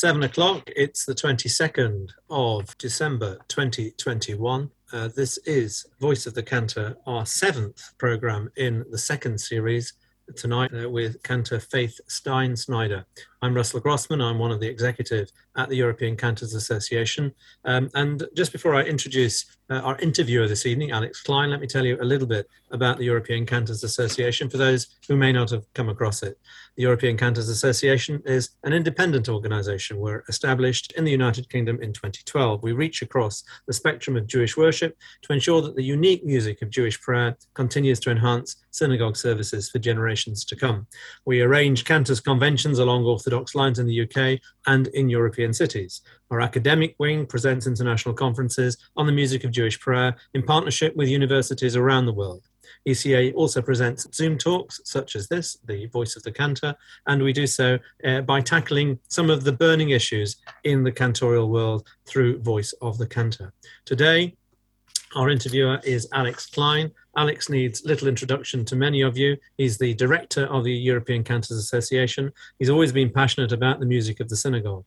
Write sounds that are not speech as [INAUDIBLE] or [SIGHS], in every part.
Seven o'clock. It's the 22nd of December 2021. Uh, this is Voice of the Cantor, our seventh program in the second series tonight uh, with Cantor Faith Steinsnyder. I'm Russell Grossman. I'm one of the executive at the European Cantors Association. Um, and just before I introduce uh, our interviewer this evening, Alex Klein, let me tell you a little bit about the European Cantors Association for those who may not have come across it. The European Cantors Association is an independent organization. We're established in the United Kingdom in 2012. We reach across the spectrum of Jewish worship to ensure that the unique music of Jewish prayer continues to enhance synagogue services for generations to come. We arrange cantors conventions along Orthodox lines in the UK and in European cities. Our academic wing presents international conferences on the music of Jewish prayer in partnership with universities around the world. ECA also presents Zoom talks such as this, the Voice of the Cantor, and we do so uh, by tackling some of the burning issues in the cantorial world through Voice of the Cantor. Today, our interviewer is Alex Klein. Alex needs little introduction to many of you. He's the director of the European Cantors Association. He's always been passionate about the music of the synagogue.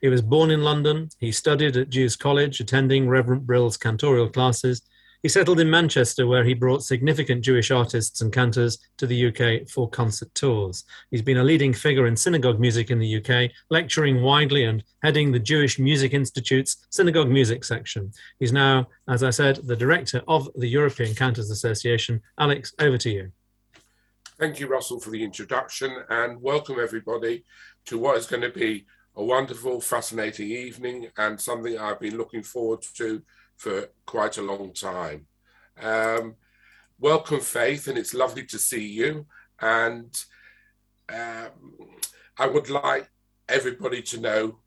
He was born in London. He studied at Jews College, attending Reverend Brill's cantorial classes. He settled in Manchester, where he brought significant Jewish artists and cantors to the UK for concert tours. He's been a leading figure in synagogue music in the UK, lecturing widely and heading the Jewish Music Institute's synagogue music section. He's now, as I said, the director of the European Cantors Association. Alex, over to you. Thank you, Russell, for the introduction, and welcome everybody to what is going to be a wonderful, fascinating evening and something I've been looking forward to for quite a long time. Um, welcome, Faith, and it's lovely to see you. And um, I would like everybody to know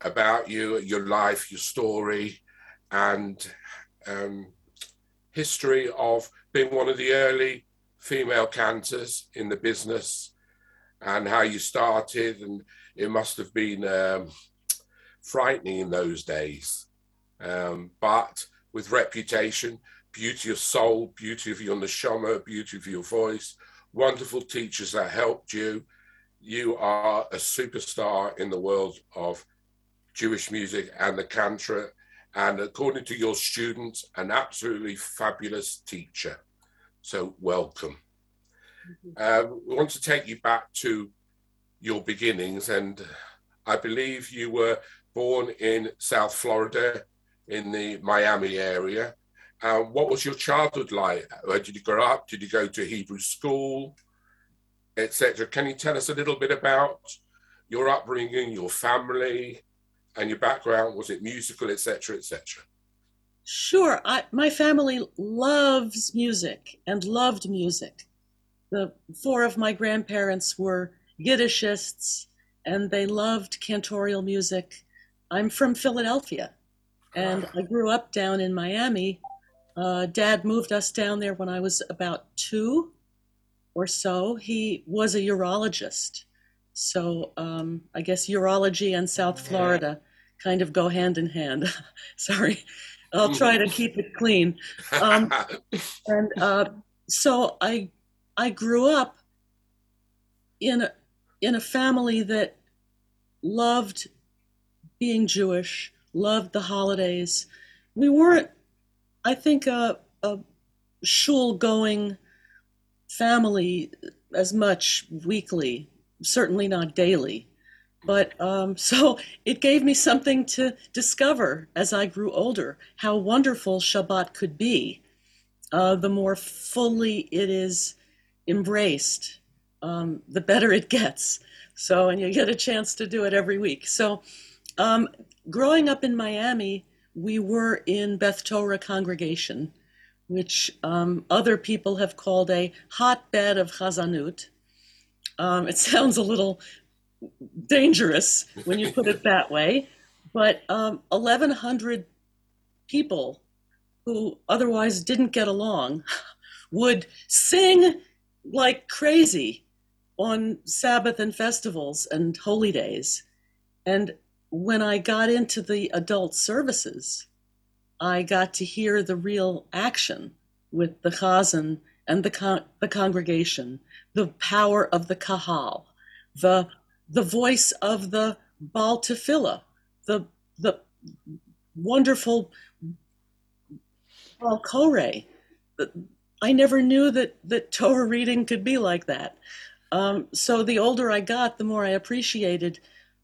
about you, your life, your story, and um, history of being one of the early female cantors in the business and how you started. And it must have been um, frightening in those days um, but with reputation, beauty of soul, beauty of your neshama, beauty of your voice, wonderful teachers that helped you. You are a superstar in the world of Jewish music and the cantor, and according to your students, an absolutely fabulous teacher. So, welcome. Um, we want to take you back to your beginnings, and I believe you were born in South Florida in the Miami area. Uh, what was your childhood like? Where did you grow up? Did you go to Hebrew school, etc.? Can you tell us a little bit about your upbringing, your family, and your background? Was it musical, etc., etc.? Sure. I, my family loves music and loved music. The four of my grandparents were Yiddishists, and they loved cantorial music. I'm from Philadelphia, and I grew up down in Miami. Uh, Dad moved us down there when I was about two or so. He was a urologist. So um, I guess urology and South Florida kind of go hand in hand. [LAUGHS] Sorry, I'll try to keep it clean. Um, [LAUGHS] and uh, so I, I grew up in a, in a family that loved being Jewish, loved the holidays. We weren't, I think, a, a shul going family as much weekly, certainly not daily. But um, [LAUGHS] so it gave me something to discover as I grew older how wonderful Shabbat could be. Uh, the more fully it is embraced, um, the better it gets. So, and you get a chance to do it every week. So, um, growing up in Miami, we were in Beth Torah congregation, which um, other people have called a hotbed of chazanut. Um, it [LAUGHS] sounds a little dangerous when you put it that way, but um, 1,100 people who otherwise didn't get along would sing like crazy on Sabbath and festivals and holy days. And when I got into the adult services, I got to hear the real action with the chazan and the, con- the congregation, the power of the kahal, the the voice of the Baal Tefillah, the the wonderful Koreh. I never knew that that Torah reading could be like that. Um, so the older I got, the more I appreciated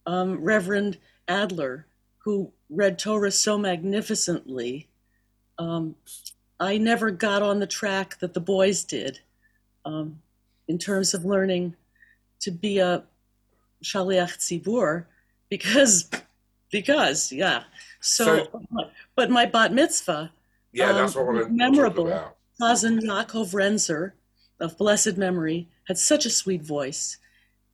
um, Reverend Adler, who read Torah so magnificently. Um, I never got on the track that the boys did um, in terms of learning to be a shaliach tzibur because because yeah. So, so but my bat mitzvah, yeah, that's what um, memorable. Chazan Yaakov Renzer of blessed memory had such a sweet voice,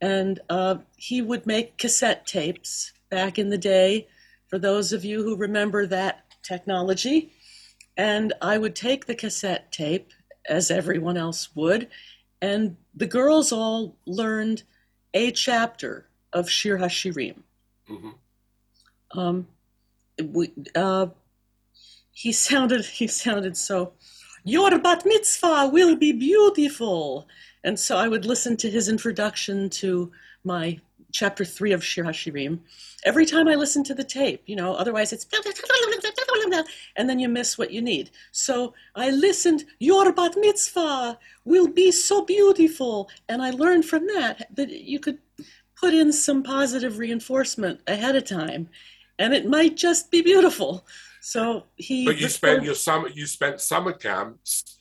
and uh, he would make cassette tapes back in the day. For those of you who remember that technology, and I would take the cassette tape, as everyone else would, and the girls all learned a chapter of Shir Hashirim. Mm-hmm. Um, we, uh, he [LAUGHS] sounded he sounded so. Your bat mitzvah will be beautiful, and so I would listen to his introduction to my chapter three of Shir Hashirim every time I listen to the tape. You know, otherwise it's and then you miss what you need. So I listened, your bat mitzvah will be so beautiful. And I learned from that that you could put in some positive reinforcement ahead of time and it might just be beautiful. So he. But you spent your summer, you spent summer camps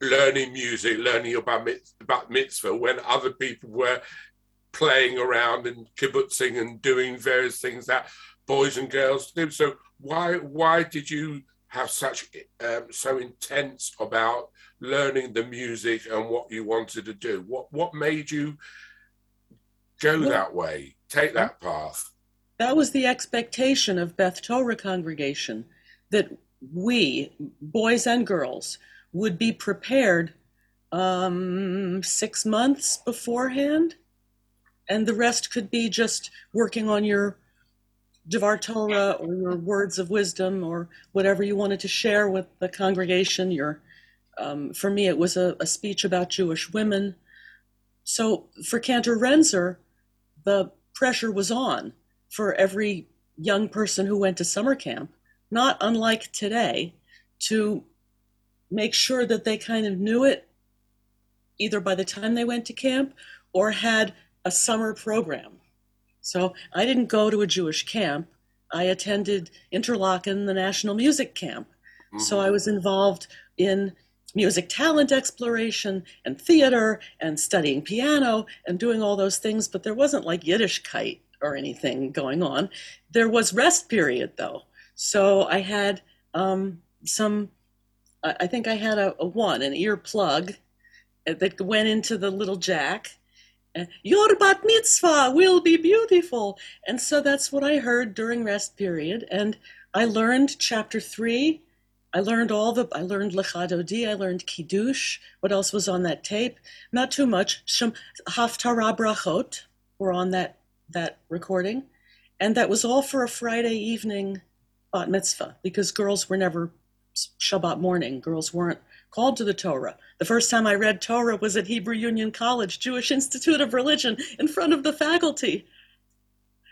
learning music, learning about, about mitzvah when other people were playing around and kibbutzing and doing various things that boys and girls do. So why why did you have such um, so intense about learning the music and what you wanted to do? What what made you go well, that way, take that path? That was the expectation of Beth Torah congregation that we, boys and girls, would be prepared um, six months beforehand, and the rest could be just working on your Devar Torah or your words of wisdom or whatever you wanted to share with the congregation. Your, um, for me, it was a, a, speech about Jewish women. So for Cantor Renzer, the pressure was on for every young person who went to summer camp, not unlike today, to make sure that they kind of knew it either by the time they went to camp or had a summer program so I didn't go to a Jewish camp. I attended Interlochen, the National Music Camp. Mm-hmm. So I was involved in music talent exploration and theater and studying piano and doing all those things, but there wasn't like Yiddishkeit or anything going on. There was rest period though. So I had um, some, I think I had a, a one, an ear plug that went into the little jack Eh, your bat mitzvah will be beautiful. And so that's what I heard during rest period. And I learned chapter three. I learned all the, I learned Lecha Dodi, I learned Kiddush. What else was on that tape? Not too much. Shem, Haftarah Brachot were on that, that recording. And that was all for a Friday evening bat mitzvah because girls were never Shabbat morning. Girls weren't called to the Torah. The first time I read Torah was at Hebrew Union College, Jewish Institute of Religion, in front of the faculty.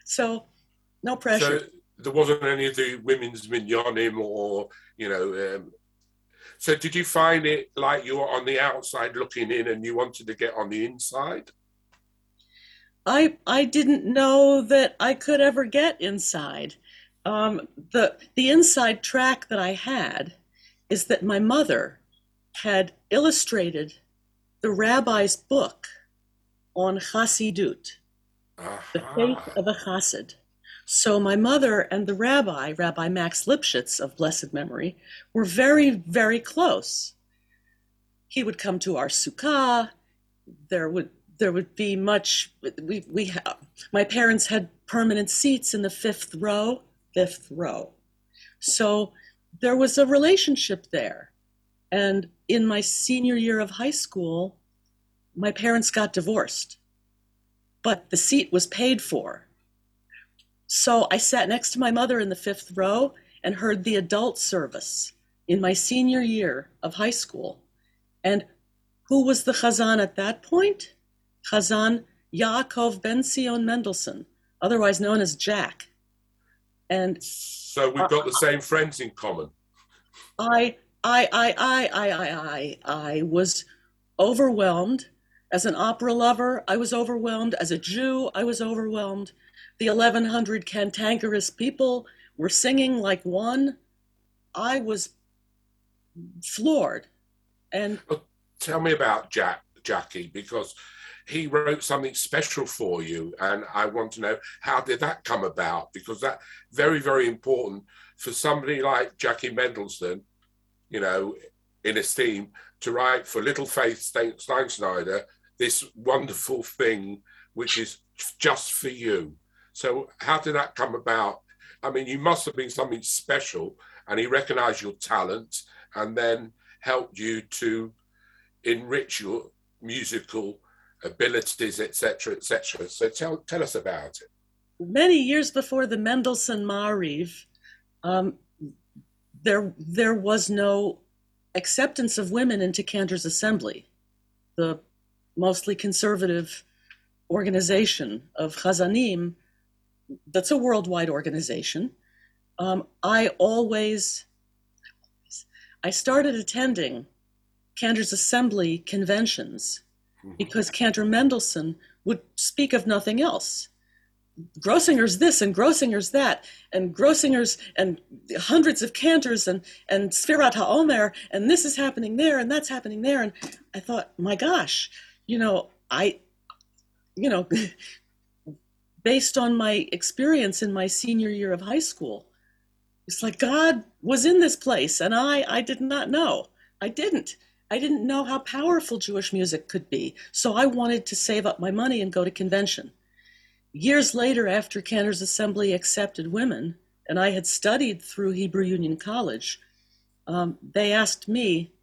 So, no pressure. So there wasn't any of the women's minyanim or, you know. Um, so did you find it like you were on the outside looking in and you wanted to get on the inside? I I didn't know that I could ever get inside. Um, the the inside track that I had is that my mother had illustrated the rabbi's book on Chassidut, uh-huh. the faith of a Chassid. So my mother and the rabbi, Rabbi Max Lipschitz of blessed memory, were very, very close. He would come to our sukkah. There would there would be much. We we my parents had permanent seats in the fifth row, fifth row. So there was a relationship there. And in my senior year of high school, my parents got divorced, but the seat was paid for. So I sat next to my mother in the fifth row and heard the adult service in my senior year of high school. And who was the Chazan at that point? Chazan Yaakov Ben Sion Mendelson, otherwise known as Jack. And so we've got the same friends in common. I, I, I, I, I, I, I, I was overwhelmed as an opera lover. I was overwhelmed as a Jew. I was overwhelmed. The 1100 cantankerous people were singing like one. I was floored. And tell me about Jack, Jackie, because he wrote something special for you, and I want to know how did that come about? Because that very, very important for somebody like Jackie Mendelson, you know, in esteem, to write for Little Faith Steinsnyder this wonderful thing, which is just for you. So, how did that come about? I mean, you must have been something special, and he recognized your talent and then helped you to enrich your musical abilities, etc., etc. So, tell, tell us about it. Many years before the Mendelson Maariv, um, there, there was no acceptance of women into Cantor's Assembly, the mostly conservative organization of Chazanim, that's a worldwide organization. Um, I always, I started attending Cantor's Assembly conventions mm-hmm. because Cantor Mendelson would speak of nothing else. Grossinger's this and Grossinger's that, and Grossinger's and hundreds of cantors and and Sfirat HaOmer, and this is happening there and that's happening there. And I thought, my gosh, you know, I, you know, [LAUGHS] based on my experience in my senior year of high school, it's like God was in this place, and I I did not know. I didn't. I didn't know how powerful Jewish music could be. So I wanted to save up my money and go to convention. Years later, after Cantor's Assembly accepted women, and I had studied through Hebrew Union College, um, they asked me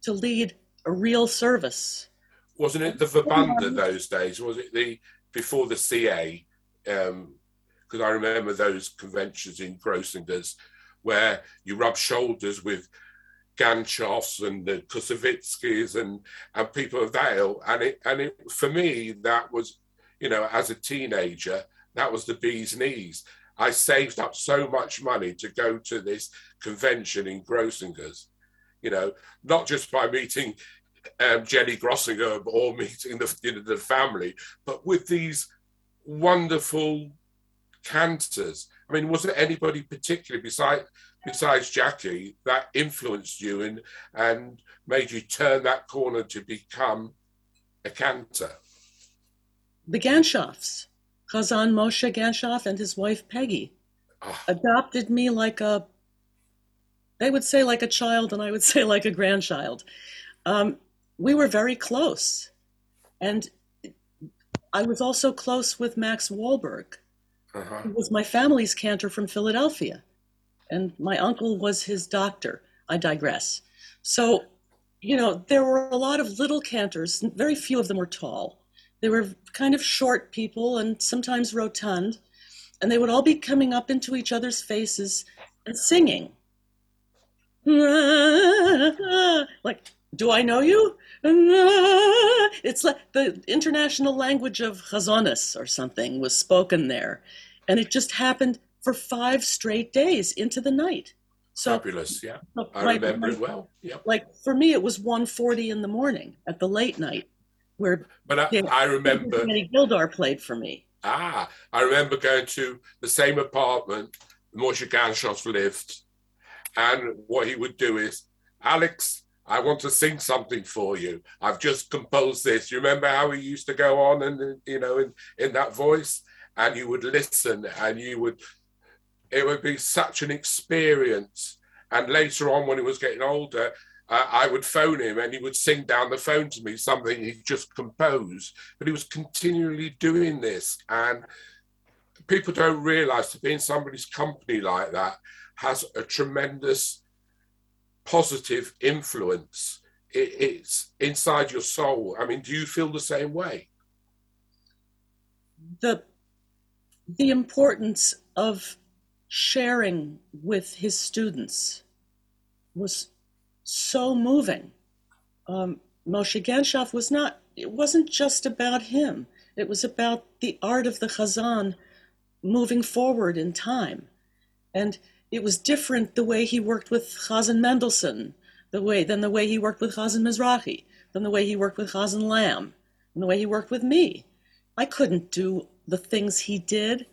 to lead a real service. Wasn't it the Verbanda those days? Was it the before the CA? Because um, I remember those conventions in Grossinger's where you rub shoulders with Ganchoffs and the Kusevitskis and and people of that ilk. And it and it for me that was you know, as a teenager, that was the bee's knees. I saved up so much money to go to this convention in Grossinger's, you know, not just by meeting um, Jenny Grossinger or [LAUGHS] meeting the, you know, the family, but with these wonderful cantors. I mean, wasn't anybody particularly besides besides Jackie that influenced you and and made you turn that corner to become a cantor? The Ganchoffs, Chazan Moshe Ganchoff and his wife Peggy, oh. adopted me like a, they would say like a child, and I would [LAUGHS] say like a grandchild. Um, we were very close. And I was also close with Max Wohlberg, uh-huh. who was my family's cantor from Philadelphia. And my uncle was his doctor. I digress. So, you know, there were a lot of little cantors, very few of them were tall. They were kind of short people and sometimes rotund, and they would all be coming up into each other's faces and singing. [LAUGHS] Like, do I know you? [LAUGHS] It's like the international language of Chazonis or something was spoken there. And it just happened for five straight days into the night. So, Fabulous, yeah. I remember it well. Yeah. Like for me, it was 1.40 in the morning at the late night where but I, I remember Gildar played for me. Ah, I remember going to the same apartment Moshe Ganchoff lived, and what he would do is, Alex, I want to sing something for you. I've just composed this. You remember how he used to go on and you know in in that voice, and you would listen, and you would. It would be such an experience. And later on, when he was getting older, uh, I would phone him and he would sing down the phone to me something he'd just composed. But he was continually doing this. And people don't realize to be in somebody's company like that has a tremendous positive influence. It, it's inside your soul. I mean, do you feel the same way? The, the importance of sharing with his students was so moving. Um, Moshe Ganchoff was not it wasn't just about him. It was about the art of the Chazan moving forward in time. And it was different the way he worked with Chazan Mendelson, the way than the way he worked with Chazan Mizrahi, than the way he worked with Chazan Lamb, and the way he worked with me. I couldn't do the things he did.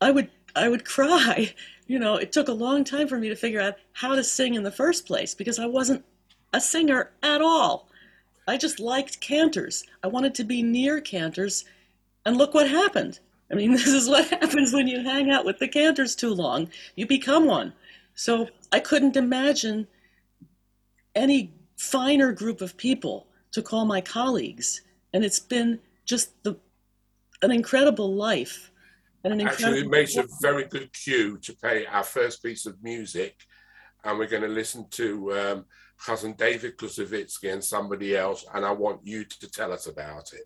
I would I would [LAUGHS] cry. You know, it took a long time for me to figure out how to sing in the first place because I wasn't a singer at all. I just liked cantors. I wanted to be near cantors, and look what happened. I mean, [LAUGHS] this is what happens when you hang out with the cantors too long. You become one. So I couldn't imagine any finer group of people to call my colleagues. And it's been just the, an incredible life. And an Actually, it makes a very good cue to play our first piece of music. And we're going to listen to um, Chazan David Kusevitsky and somebody else. And I want you to tell us about it.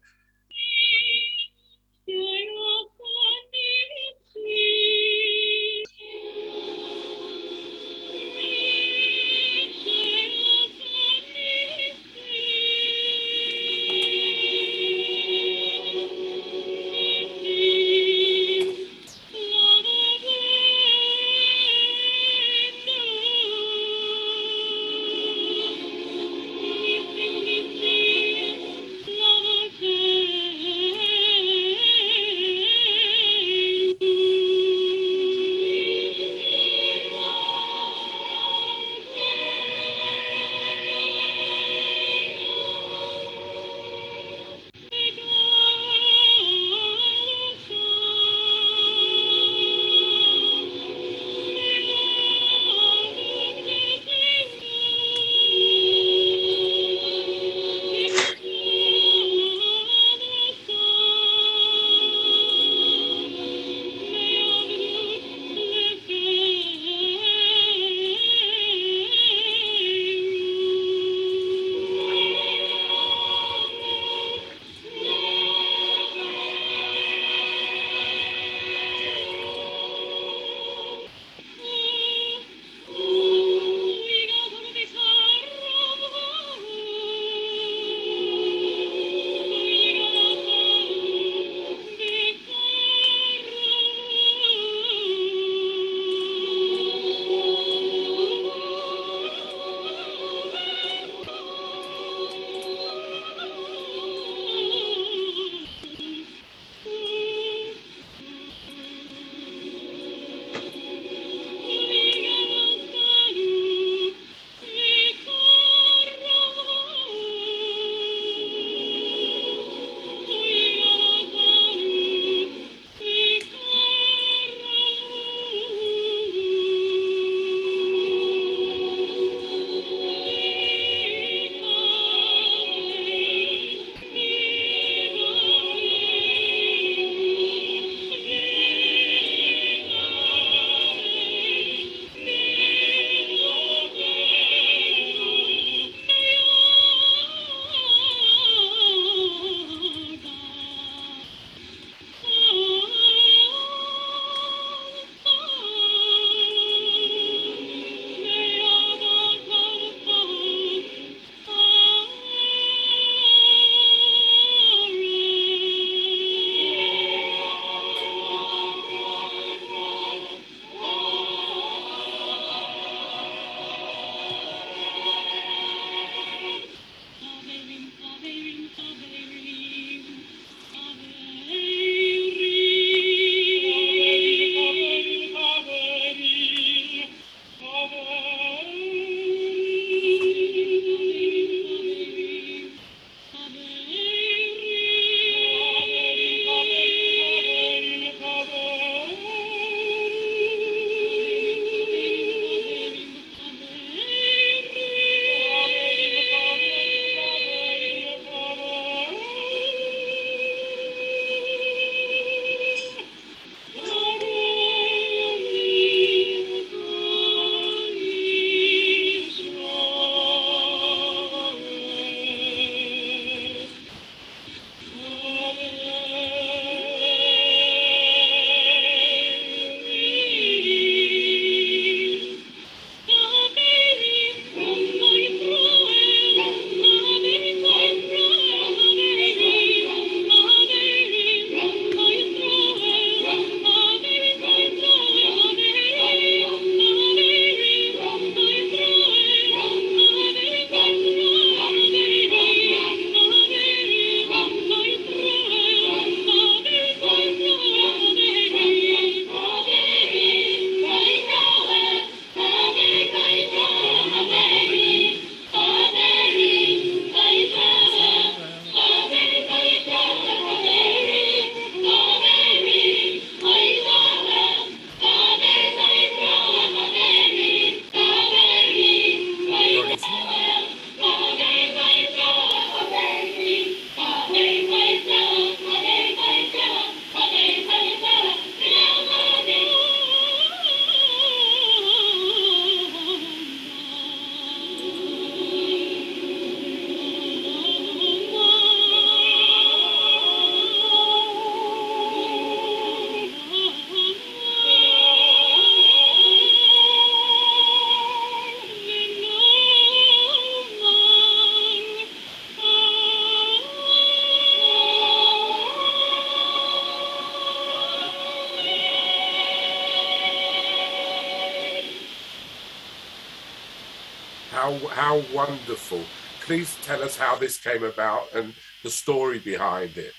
How wonderful! Please tell us how this came about and the story behind it.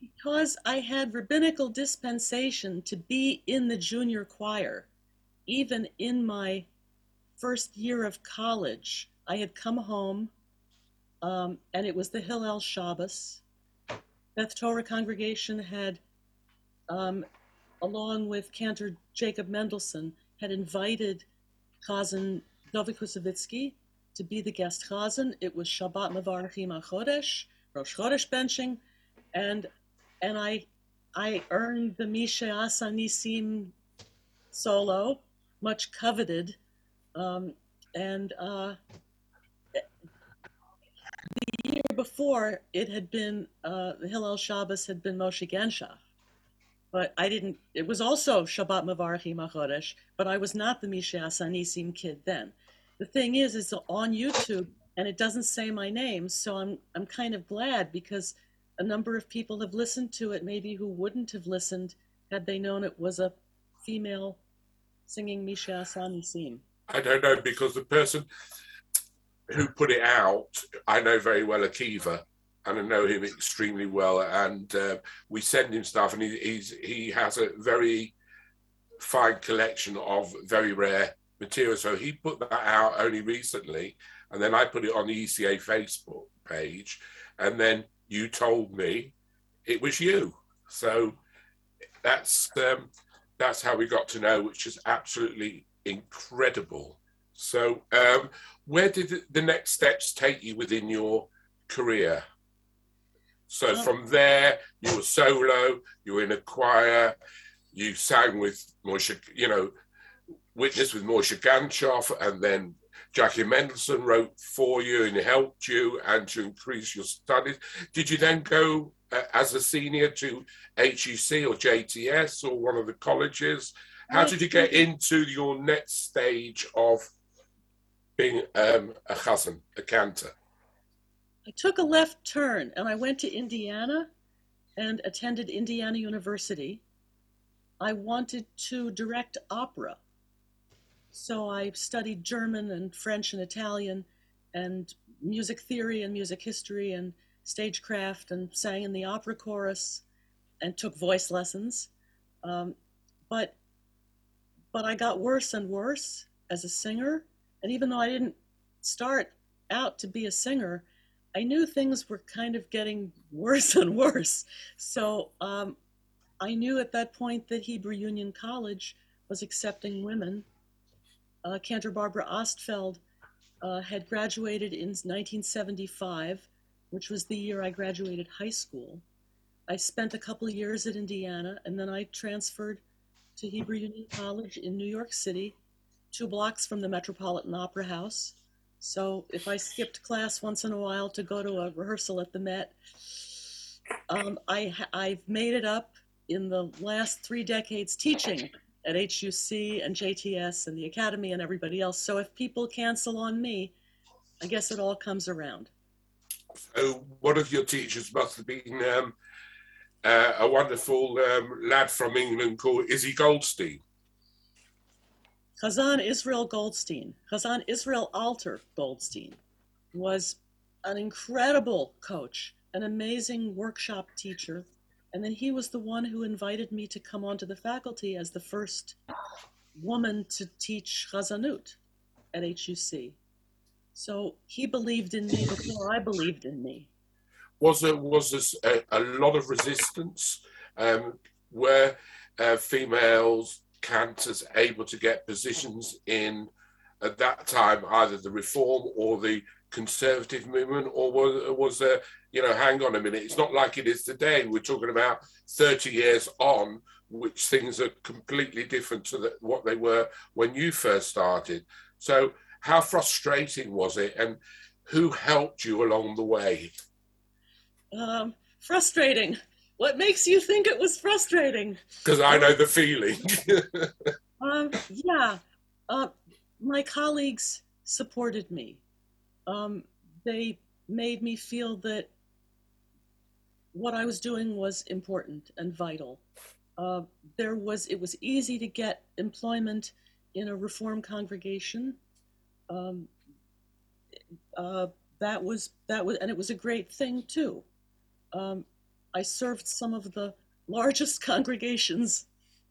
Because I had rabbinical dispensation to be in the junior choir, even in my first year of college, I had come home, um, and it was the Hillel Shabbos. Beth Torah congregation had, um, along with Cantor Jacob Mendelson, had invited Chazan David Kusevitsky to be the guest Chazan. It was Shabbat Mavarachim HaChodesh, Rosh Chodesh benching, and and I I earned the Mi She'asa Nisim solo, much coveted, um, and uh, the year before it had been uh, Hillel Shabbos had been Moshe Ganchoff, but I didn't. It was also Shabbat Mavarachim but I was not the Mi She'asa Nisim kid then. The thing is, it's on YouTube and it doesn't say my name, so I'm I'm kind of glad because a number of people have listened to it, maybe who wouldn't have listened had they known it was a female singing Mi She'asa Nisim. I don't know because the person who put it out, I know very well Akiva, and I know him extremely well, and uh, we send him stuff, and he, he has a very fine collection of very rare material. So he put that out only recently, and then I put it on the ECA Facebook page, and then you told me it was you. So that's um, that's how we got to know, which is absolutely incredible. So, um, where did the next steps take you within your career? So from there, you were solo, you were in a choir, you sang with Moshe, you know, witness with Moshe Ganchoff, and then Jackie Mendelson wrote for you and helped you and to increase your studies. Did you then go uh, as a senior to HUC or JTS or one of the colleges? How did you get into your next stage of being um, a chazan, a cantor? I took a left turn and I went to Indiana and attended Indiana University. I wanted to direct opera so I studied German and French and Italian and music theory and music history and stagecraft and sang in the opera chorus and took voice lessons. Um, but but I got worse and worse as a singer. And even though I didn't start out to be a singer, I knew things were kind of getting worse [LAUGHS] and worse. So um, I knew at that point that Hebrew Union College was accepting women uh, Cantor Barbara Ostfeld uh, had graduated in 1975, which was the year I graduated high school. I spent a couple of years at Indiana, and then I transferred to Hebrew Union College in New York City, two blocks from the Metropolitan Opera House. So if I skipped class once in a while to go to a rehearsal at the Met, um, I, I've made it up in the last three decades teaching at HUC and JTS and the Academy and everybody else. So if people cancel on me, I guess it all comes around. So one of your teachers must have been um, uh, a wonderful um, lad from England called Izzy Goldstein. Chazan Israel Goldstein, Chazan Israel Alter Goldstein, was an incredible coach, an amazing workshop teacher, and then he was the one who invited me to come onto the faculty as the first woman to teach Chazanut at HUC. So he believed in me before I believed in me. Was there was there a, a lot of resistance? Um, were uh, females cantors able to get positions in at that time either the reform or the conservative movement, or was was there you know, hang on a minute, it's not like it is today. We're talking about 30 years on, which things are completely different to the, what they were when you first started. So, how frustrating was it, and who helped you along the way? Um, frustrating. What makes you think it was frustrating? Because I know the feeling. [LAUGHS] um, yeah, uh, my colleagues supported me. Um, they made me feel that what I was doing was important and vital. Uh, there was it was easy to get employment in a reform congregation. um, uh, that was that was and it was a great thing too. Um, I served some of the largest [LAUGHS] congregations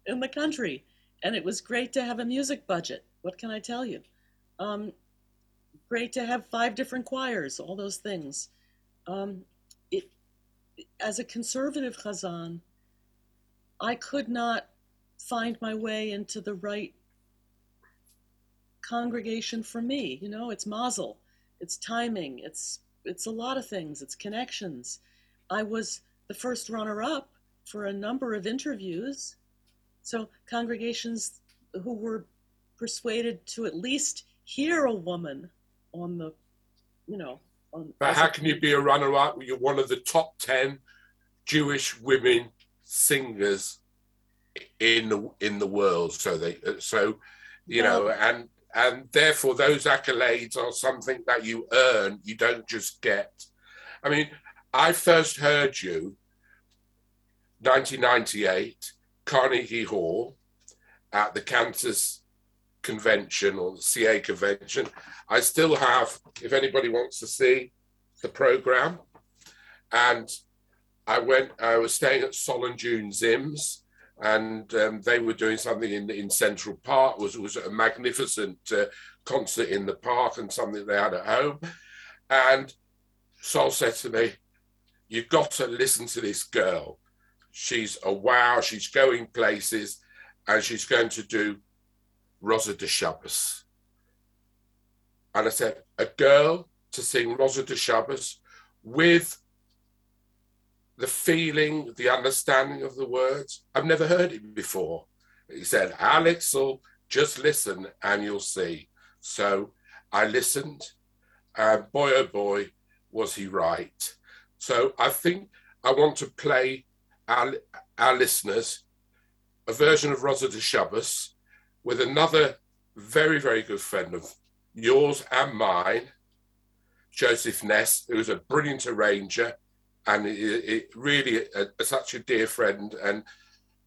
in the country, and it was great to have a music budget. What can I tell you? Um, great to have five different choirs, all those things. Um, it, as a conservative chazan, I could not find my way into the right congregation for me. You know, it's mazel, it's timing, it's it's a lot of things, it's connections. I was the first runner-up for a number of interviews, so congregations who were persuaded to at least hear a woman on the, you know, on. But how can you be a runner-up? You're one of the top ten Jewish women singers in the in the world. So they so you Well- know and and therefore those accolades are something that you earn. You don't just get. I mean, I first heard you 1998 Carnegie Hall at the Cantors convention or the CA convention. I still have, if anybody wants to see the program, and I went. I was staying at Sol and June Zim's, and um, they were doing something in in Central Park. It was was a magnificent uh, concert in the park and something they had at home. And Sol said to me, "You've got to listen to this girl. She's a wow. She's going places, and she's going to do Rosa de Shabbos." And I said, "A girl to sing Rosa de with." the feeling, the understanding of the words. I've never heard it before. He said, Alex, just listen and you'll see. So I listened, and boy, oh boy, was he right. So I think I want to play our, our listeners a version of Rosa de Shabbos with another very, very good friend of yours and mine, Joseph Ness, who's a brilliant arranger and it, it really a, such a dear friend and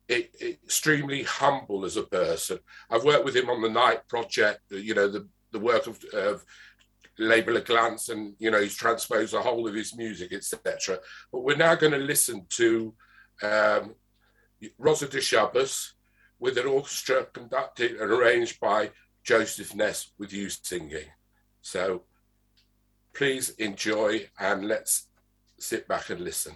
it, extremely humble as a person. I've worked with him on the Night Project, you know, the, the work of, of Leibele Glantz, and you know, he's transposed the whole of his music, etc. But we're now going to listen to um, Rosa de Shabbos with an orchestra conducted and arranged by Joseph Ness with you singing. So please enjoy and let's sit back and listen.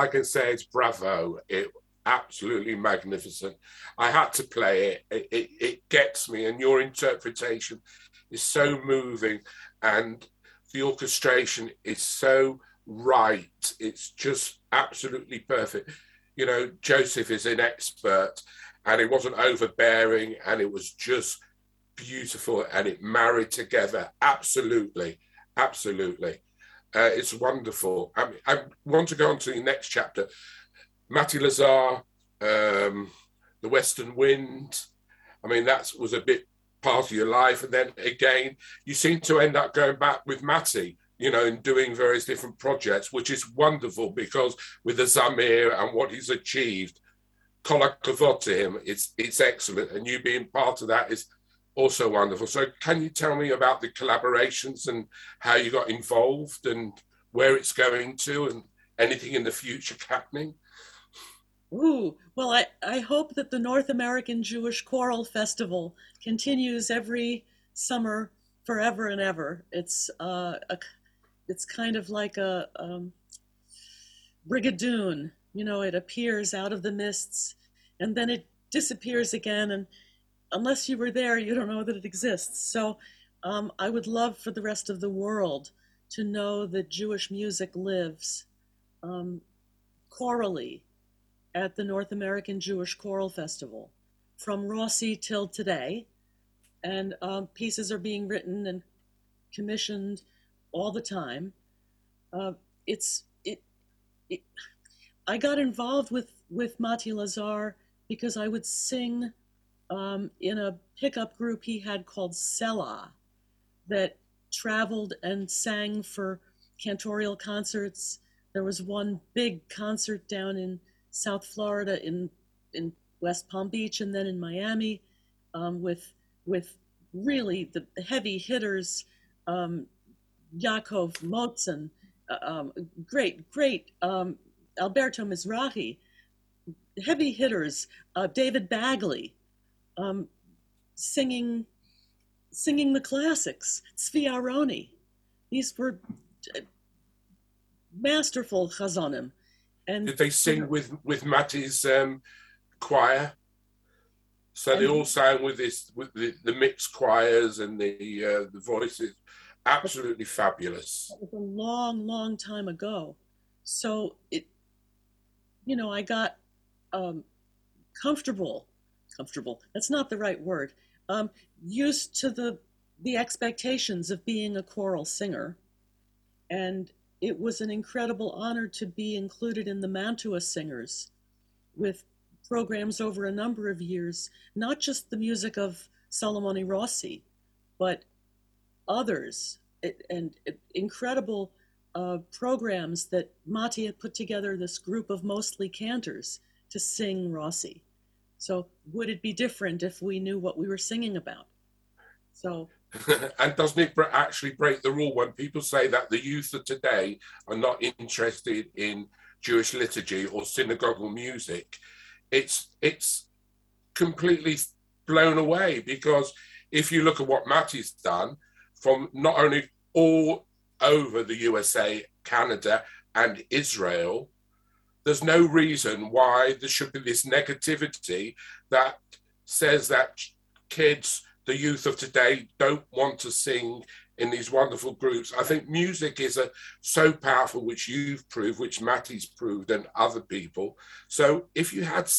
I can say is bravo. It absolutely magnificent. I had to play it. It, it. it gets me, and your interpretation is so moving, and the orchestration is so right. It's just absolutely perfect. You know, Joseph is an expert, and it wasn't overbearing, and it was just beautiful, and it married together. Absolutely, absolutely. Uh, it's wonderful. I, I, want to go on to the next chapter. Matti Lazar, um, The Western Wind. I mean, that was a bit part of your life. And then again, you seem to end up going back with Matty, you know, and doing various different projects, which is wonderful because with the Zamir and what he's achieved, kol hakavod to him, it's, it's excellent. And you being part of that is also wonderful. So, can you tell me about the collaborations and how you got involved and where it's going to and anything in the future happening? Ooh, well, I, I hope that the North American Jewish Choral Festival continues every summer forever and ever. It's uh, a, it's kind of like a um, brigadoon. You know, it appears out of the mists and then it disappears again. And unless you were there, you don't know that it exists. So um, I would love for the rest of the world to know that Jewish music lives um, chorally at the North American Jewish Choral Festival from Rossi till today. And um, pieces are being written and commissioned all the time. Uh, it's it, it. I got involved with with Matti Lazar because I would sing um, in a pickup group he had called Selah that traveled and sang for cantorial concerts. There was one big concert down in South Florida in in West Palm Beach and then in Miami um, with with really the heavy hitters um, Yaakov Motzen, uh, um, great, great um, Alberto Mizrahi, heavy hitters, uh, David Bagley, um, singing, singing the classics, Tzvi Aharoni. These were uh, masterful chazonim. And Did they sing you know, with with Matty's um, choir? So they all sang with this with the, the mixed choirs and the uh, the voices. Absolutely fabulous. It was a long, long time ago. So it, you know, I got um, comfortable. Comfortable. That's not the right word. Um, used to the the expectations of being a choral singer, and it was an incredible honor to be included in the Mantua Singers, with programs over a number of years. Not just the music of Salomone Rossi, but others it, and it, incredible uh, programs that Mati had put together this group of mostly cantors to sing Rossi. So would it be different if we knew what we were singing about? So [LAUGHS] and doesn't it actually break the rule when people say that the youth of today are not interested in Jewish liturgy or synagogal music? It's it's completely blown away because if you look at what Matty's done from not only all over the USA, Canada, and Israel, there's no reason why there should be this negativity that says that kids, the youth of today, don't want to sing in these wonderful groups. I think music is a, so powerful, which you've proved, which Matty's proved, and other people. So if you had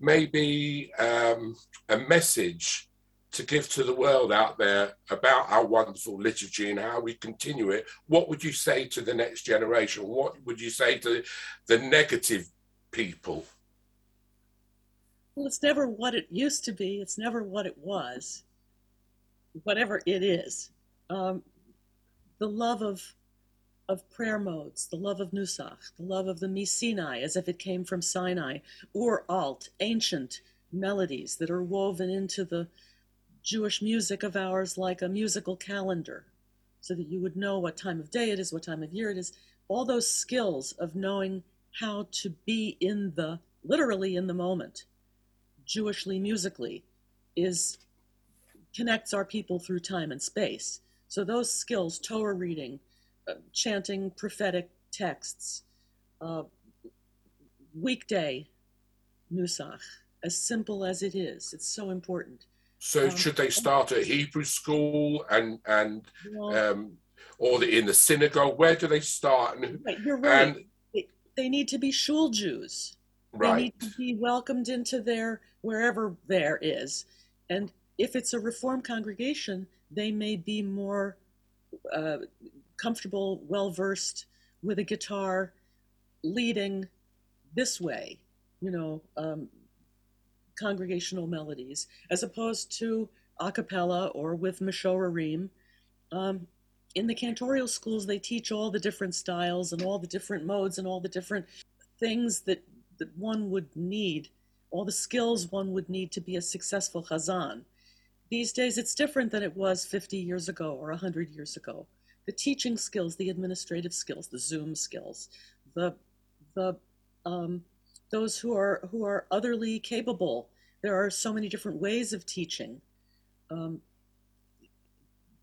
maybe um, a message to give to the world out there about our wonderful liturgy and how we continue it, what would you say to the next generation? What would you say to the negative people? well, it's never what it used to be. It's never what it was. Whatever it is, um, the love of of prayer modes, the love of Nusach, the love of the Misinai, as if it came from Sinai, or alt, ancient melodies that are woven into the Jewish music of ours like a musical calendar, so that you would know what time of day it is, what time of year it is. All those skills of knowing how to be in the, literally in the moment, Jewishly musically, is connects our people through time and space. So those skills, Torah reading, uh, chanting prophetic texts, uh, weekday nusach, as simple as it is, it's so important. So Um, should they start at Hebrew school and and Well, um, or the, in the synagogue? Where do they start? And, right, you're right. and they, they need to be shul Jews. They need to be welcomed into their wherever there is. And if it's a Reform congregation, they may be more uh, comfortable, well versed with a guitar leading this way, you know, um, congregational melodies, as opposed to a cappella or with Meshorarim. Um, in the cantorial schools, they teach all the different styles and all the different modes and all the different things that, that one would need, all the skills one would need to be a successful chazan. These days, it's different than it was 50 years ago or 100 years ago. The teaching skills, the administrative skills, the Zoom skills, the the um, those who are who are otherly capable. There are so many different ways of teaching. Um,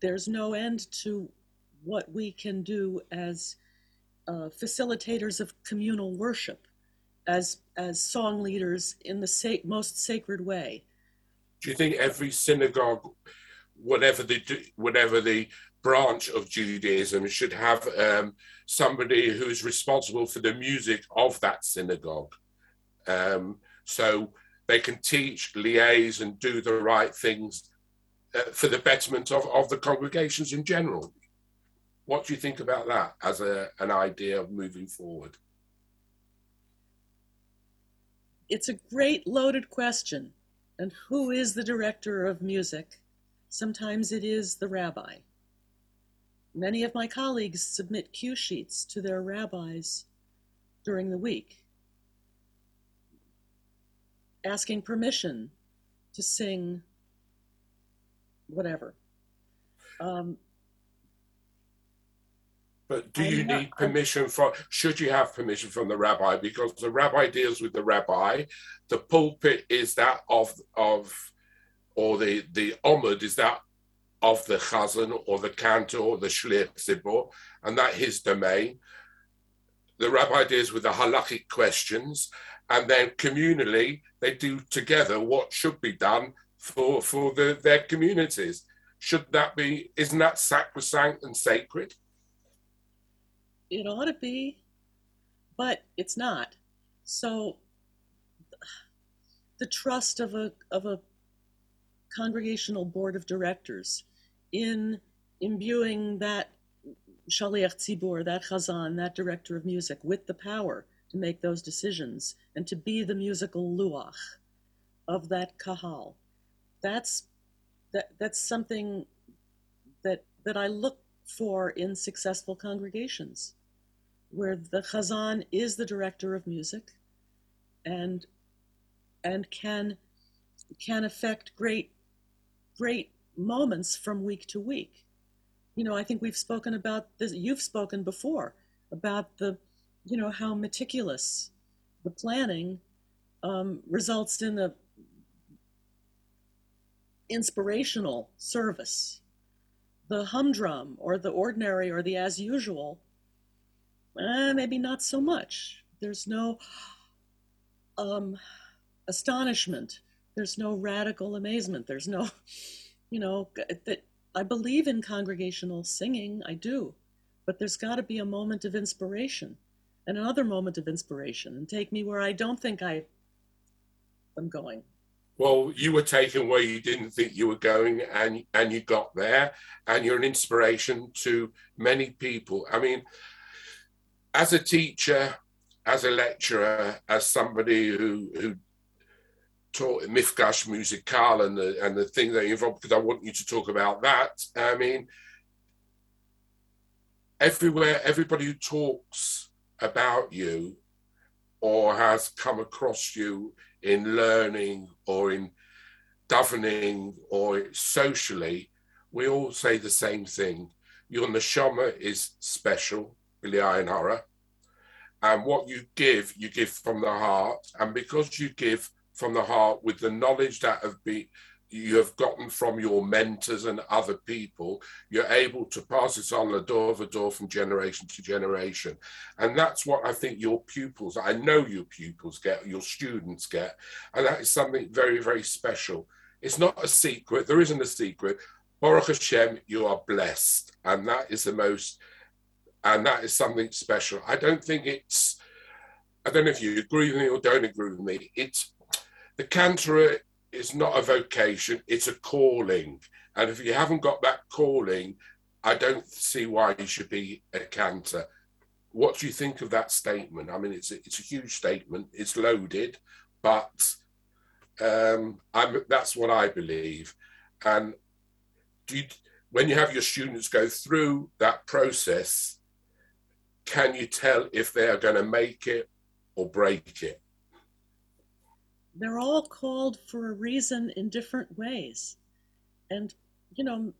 there's no end to what we can do as uh, facilitators of communal worship, as as song leaders in the sa- most sacred way. do you think every synagogue, whatever the whatever the branch of Judaism, should have um, somebody who's responsible for the music of that synagogue, um, so they can teach, liaise, and do the right things uh, for the betterment of, of the congregations in general? What do you think about that as a, an idea of moving forward? It's a great loaded question. And who is the director of music? Sometimes it is the rabbi. Many of my colleagues submit cue sheets to their rabbis during the week, asking permission to sing whatever. Um, But do you need permission from, should you have permission from the rabbi? Because the rabbi deals with the rabbi. The pulpit is that of, of or the, the omud is that of the chazan or the cantor or the shliach zibor, and that his domain. The rabbi deals with the halachic questions, and then communally they do together what should be done for for the, their communities. Should that be? Isn't that sacrosanct and sacred? It ought to be, but it's not. So the trust of a of a congregational board of directors in imbuing that shaliach tzibur, that chazan, that director of music, with the power to make those decisions and to be the musical luach of that kahal. That's that that's something that that I look for in successful congregations, where the chazan is the director of music, and and can can affect great great moments from week to week. You know, I think we've spoken about this, you've spoken before about the, you know, how meticulous the planning um, results in a inspirational service. The humdrum or the ordinary or the as usual, eh, maybe not so much. There's no um, astonishment. There's no radical amazement. There's no you know, that I believe in congregational singing, I do, but there's got to be a moment of inspiration and another moment of inspiration and take me where I don't think I am going. Well, you were taken where you didn't think you were going and and you got there and you're an inspiration to many people. I mean, as a teacher, as a lecturer, as somebody who who taught Mifgash Musicali and the and the thing that you involved because I want you to talk about that. I mean, everywhere, everybody who talks about you or has come across you in learning or in governing or socially, we all say the same thing. Your neshama is special, Billy Horror. And what you give, you give from the heart. And because you give from the heart with the knowledge that have been you have gotten from your mentors and other people, you're able to pass it on the door of door from generation to generation. And that's what I think your pupils, I know your pupils get, your students get. And that is something very, very special. It's not a secret. There isn't a secret. Baruch Hashem, you are blessed. And that is the most, and that is something special. I don't think it's, I don't know if you agree with me or don't agree with me. It's the cantor is not a vocation, it's a calling. And if you haven't got that calling, I don't see why you should be a cantor. What do you think of that statement? I mean, it's a, it's a huge statement. It's loaded, but um, I'm, that's what I believe. And you, when you have your students go through that process, can you tell if they are going to make it or break it? They're all called for a reason in different ways. And, you know,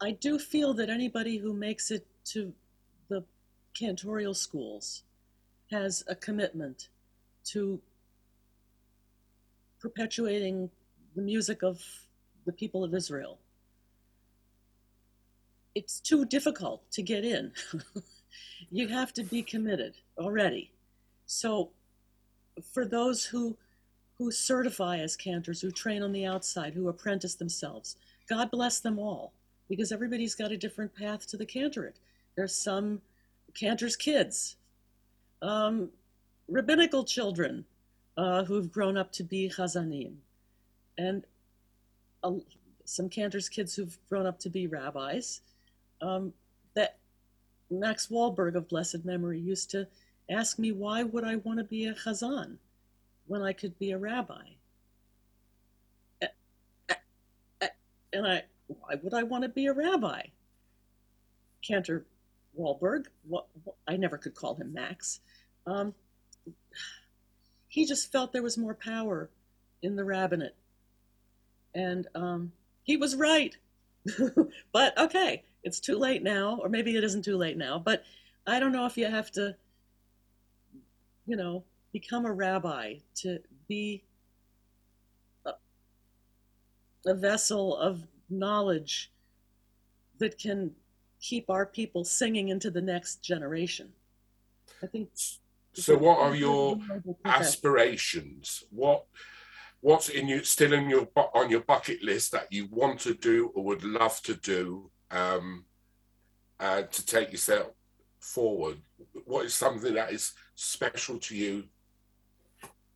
I do feel that anybody who makes it to the cantorial schools has a commitment to perpetuating the music of the people of Israel. It's too difficult to get in. [LAUGHS] you have to be committed already. So for those who who certify as cantors, who train on the outside, who apprentice themselves. God bless them all, because everybody's got a different path to the cantorate. There's some cantors' kids, um, rabbinical children uh, who've grown up to be chazanim, and some cantors' kids who've grown up to be rabbis. Um, that Max Wohlberg of blessed memory used to ask me why would I want to be a chazan when I could be a rabbi? And I, why would I want to be a rabbi? Cantor Wohlberg, what, what, I never could call him Max. Um, he just felt there was more power in the rabbinate. And um, he was right. [LAUGHS] but okay, it's too late now, or maybe it isn't too late now, but I don't know if you have to, you know, become a rabbi to be a, a vessel of knowledge that can keep our people singing into the next generation. I think. So, what are your aspirations? What what's in you still in your on your bucket list that you want to do or would love to do um, uh, to take yourself forward? What is something that is special to you?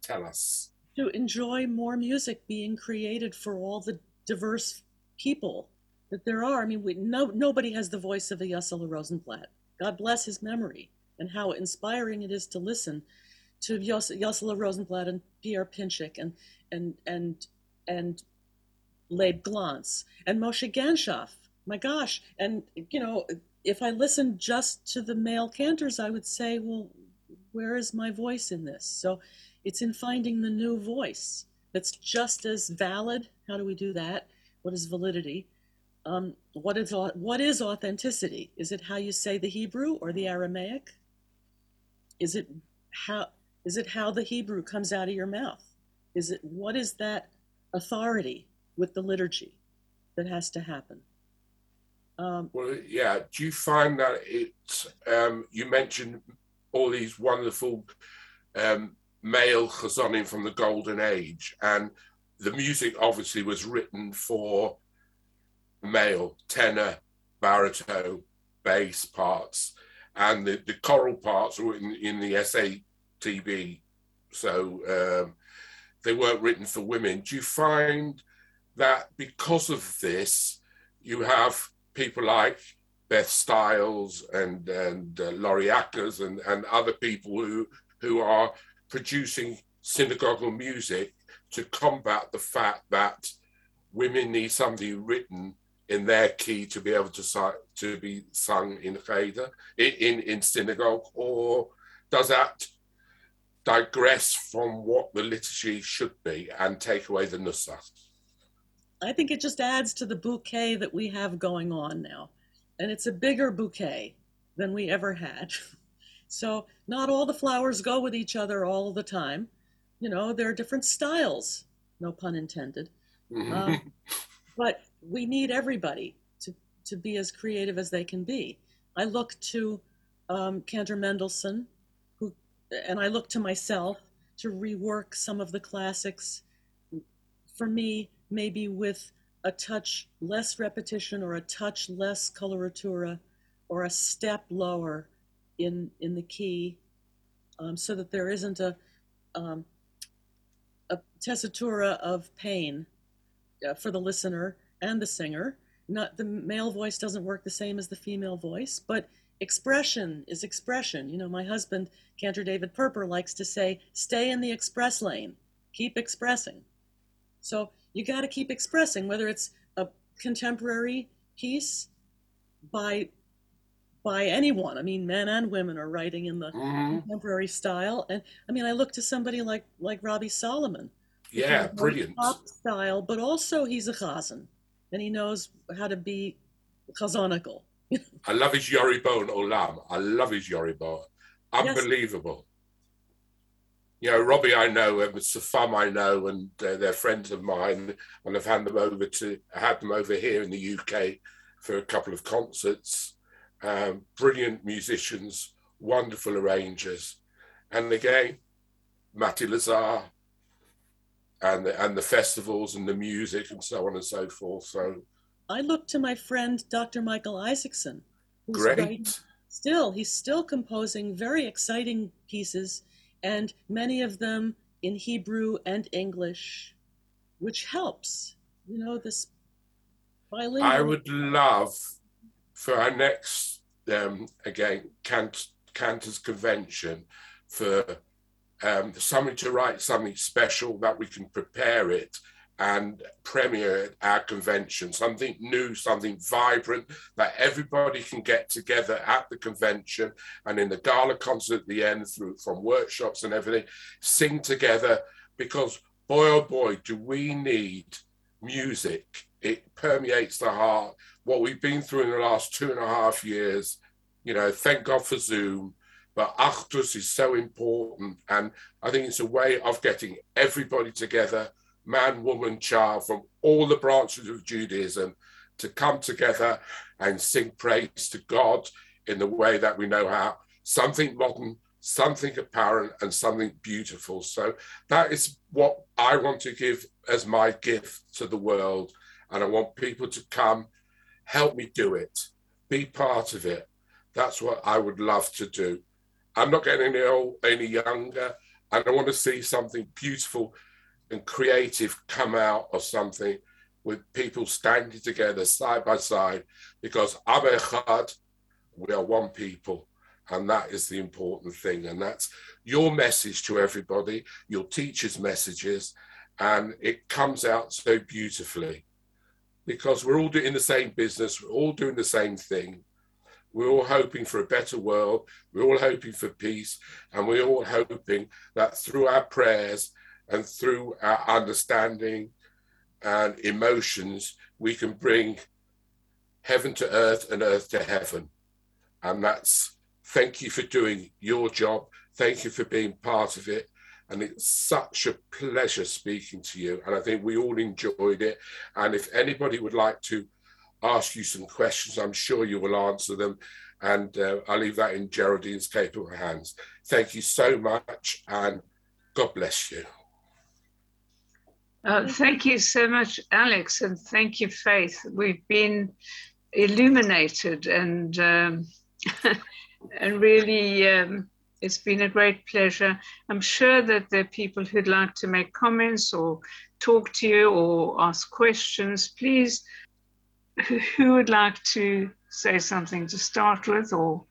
Tell us. To enjoy more music being created for all the diverse people that there are. I mean, we, no, nobody has the voice of a Yossele Rosenblatt. God bless his memory and how inspiring it is to listen to Yos- Yossele Rosenblatt and Pierre Pinchik and and and and Leib Glantz and Moshe Ganchoff. My gosh! And you know, if I listened just to the male cantors, I would say, well, where is my voice in this? So, it's in finding the new voice that's just as valid. How do we do that? What is validity? Um, what is what is authenticity? Is it how you say the Hebrew or the Aramaic? Is it how is it how the Hebrew comes out of your mouth? Is it what is that authority with the liturgy that has to happen? Um, well, yeah. Do you find that it's um, you mentioned all these wonderful um, male chazonim from the golden age, and the music obviously was written for male tenor, baritone, bass parts, and the, the choral parts were in, in the SATB, so um, they weren't written for women. Do you find that because of this, you have people like Beth Stiles and and uh, Laurie Akers and, and other people who who are producing synagogal music to combat the fact that women need something written in their key to be able to to be sung in cheder, in, in synagogue, or does that digress from what the liturgy should be and take away the nusach? I think it just adds to the bouquet that we have going on now. And it's a bigger bouquet than we ever had. [LAUGHS] So, not all the flowers go with each other all the time. You know, there are different styles, no pun intended. Mm-hmm. Um, [LAUGHS] but we need everybody to, to be as creative as they can be. I look to um, Cantor Mendelson, who, and I look to myself to rework some of the classics. For me, maybe with a touch less repetition or a touch less coloratura or a step lower in in the key um, so that there isn't a um, a tessitura of pain uh, for the listener and the singer. Not the male voice doesn't work the same as the female voice, but expression is expression. You know, my husband, Cantor David Perper, likes to say, "Stay in the express lane, keep expressing." So you got to keep expressing, whether it's a contemporary piece by by anyone. I mean, men and women are writing in the mm-hmm. contemporary style, and I mean, I look to somebody like like Robbie Solomon. Yeah, brilliant. Pop style, but also he's a chazan, and he knows how to be chazonical. [LAUGHS] I love his Yoribon Olam. I love his Yoribon. Unbelievable. You know, Robbie, I know, and Safam, I know, and uh, they're friends of mine, and I've had them over to had them over here in the UK for a couple of concerts um, brilliant musicians, wonderful arrangers, and again, Matti Lazar, and the, and the festivals and the music and so on and so forth. So, I look to my friend Dr. Michael Isaacson. Great. Writing, still, he's still composing very exciting pieces, and many of them in Hebrew and English, which helps. You know this bilingual. I would love for our next um, again Cant, Cantor's convention for um, somebody to write something special that we can prepare it and premiere our convention, something new, something vibrant that everybody can get together at the convention and in the gala concert at the end through from workshops and everything, sing together because boy oh boy, do we need music. It permeates the heart what we've been through in the last two and a half years, you know, thank God for Zoom, but Achdus is so important. And I think it's a way of getting everybody together, man, woman, child, from all the branches of Judaism to come together and sing praise to God in the way that we know how. Something modern, something apparent, and something beautiful. So that is what I want to give as my gift to the world. And I want people to come, help me do it, be part of it. That's what I would love to do. I'm not getting any old, any younger, and I want to see something beautiful and creative come out of something with people standing together side by side because Am Echad, we are one people. And that is the important thing. And that's your message to everybody, your teachers' messages. And it comes out so beautifully because we're all doing the same business, we're all doing the same thing. We're all hoping for a better world. We're all hoping for peace. And we're all hoping that through our prayers and through our understanding and emotions, we can bring heaven to earth and earth to heaven. And that's thank you for doing your job. Thank you for being part of it. And it's such a pleasure speaking to you. And I think we all enjoyed it. And if anybody would like to ask you some questions, I'm sure you will answer them. And uh, I'll leave that in Geraldine's capable hands. Thank you so much. And God bless you. Uh, thank you so much, Alex, and thank you, Faith. We've been illuminated and um, [LAUGHS] and really um, it's been a great pleasure. I'm sure that there are people who'd like to make comments or talk to you or ask questions. Please, who would like to say something to start with? Or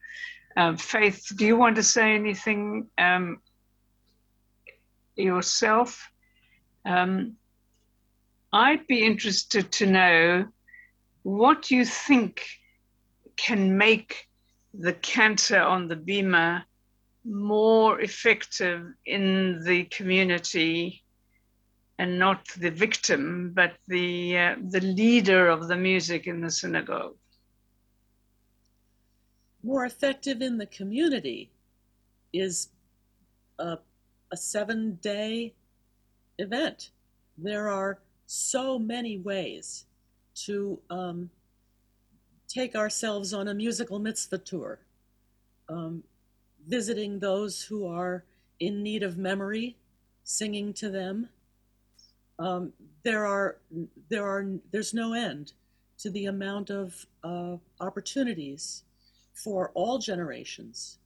um, Faith, do you want to say anything um, yourself? Um, I'd be interested to know what you think can make the cantor on the bimah more effective in the community and not the victim, but the uh, the leader of the music in the synagogue. More effective in the community is a, a seven day event. There are so many ways to um, take ourselves on a musical mitzvah tour, um, visiting those who are in need of memory, singing to them. Um, there are there are there's no end to the amount of uh, opportunities for all generations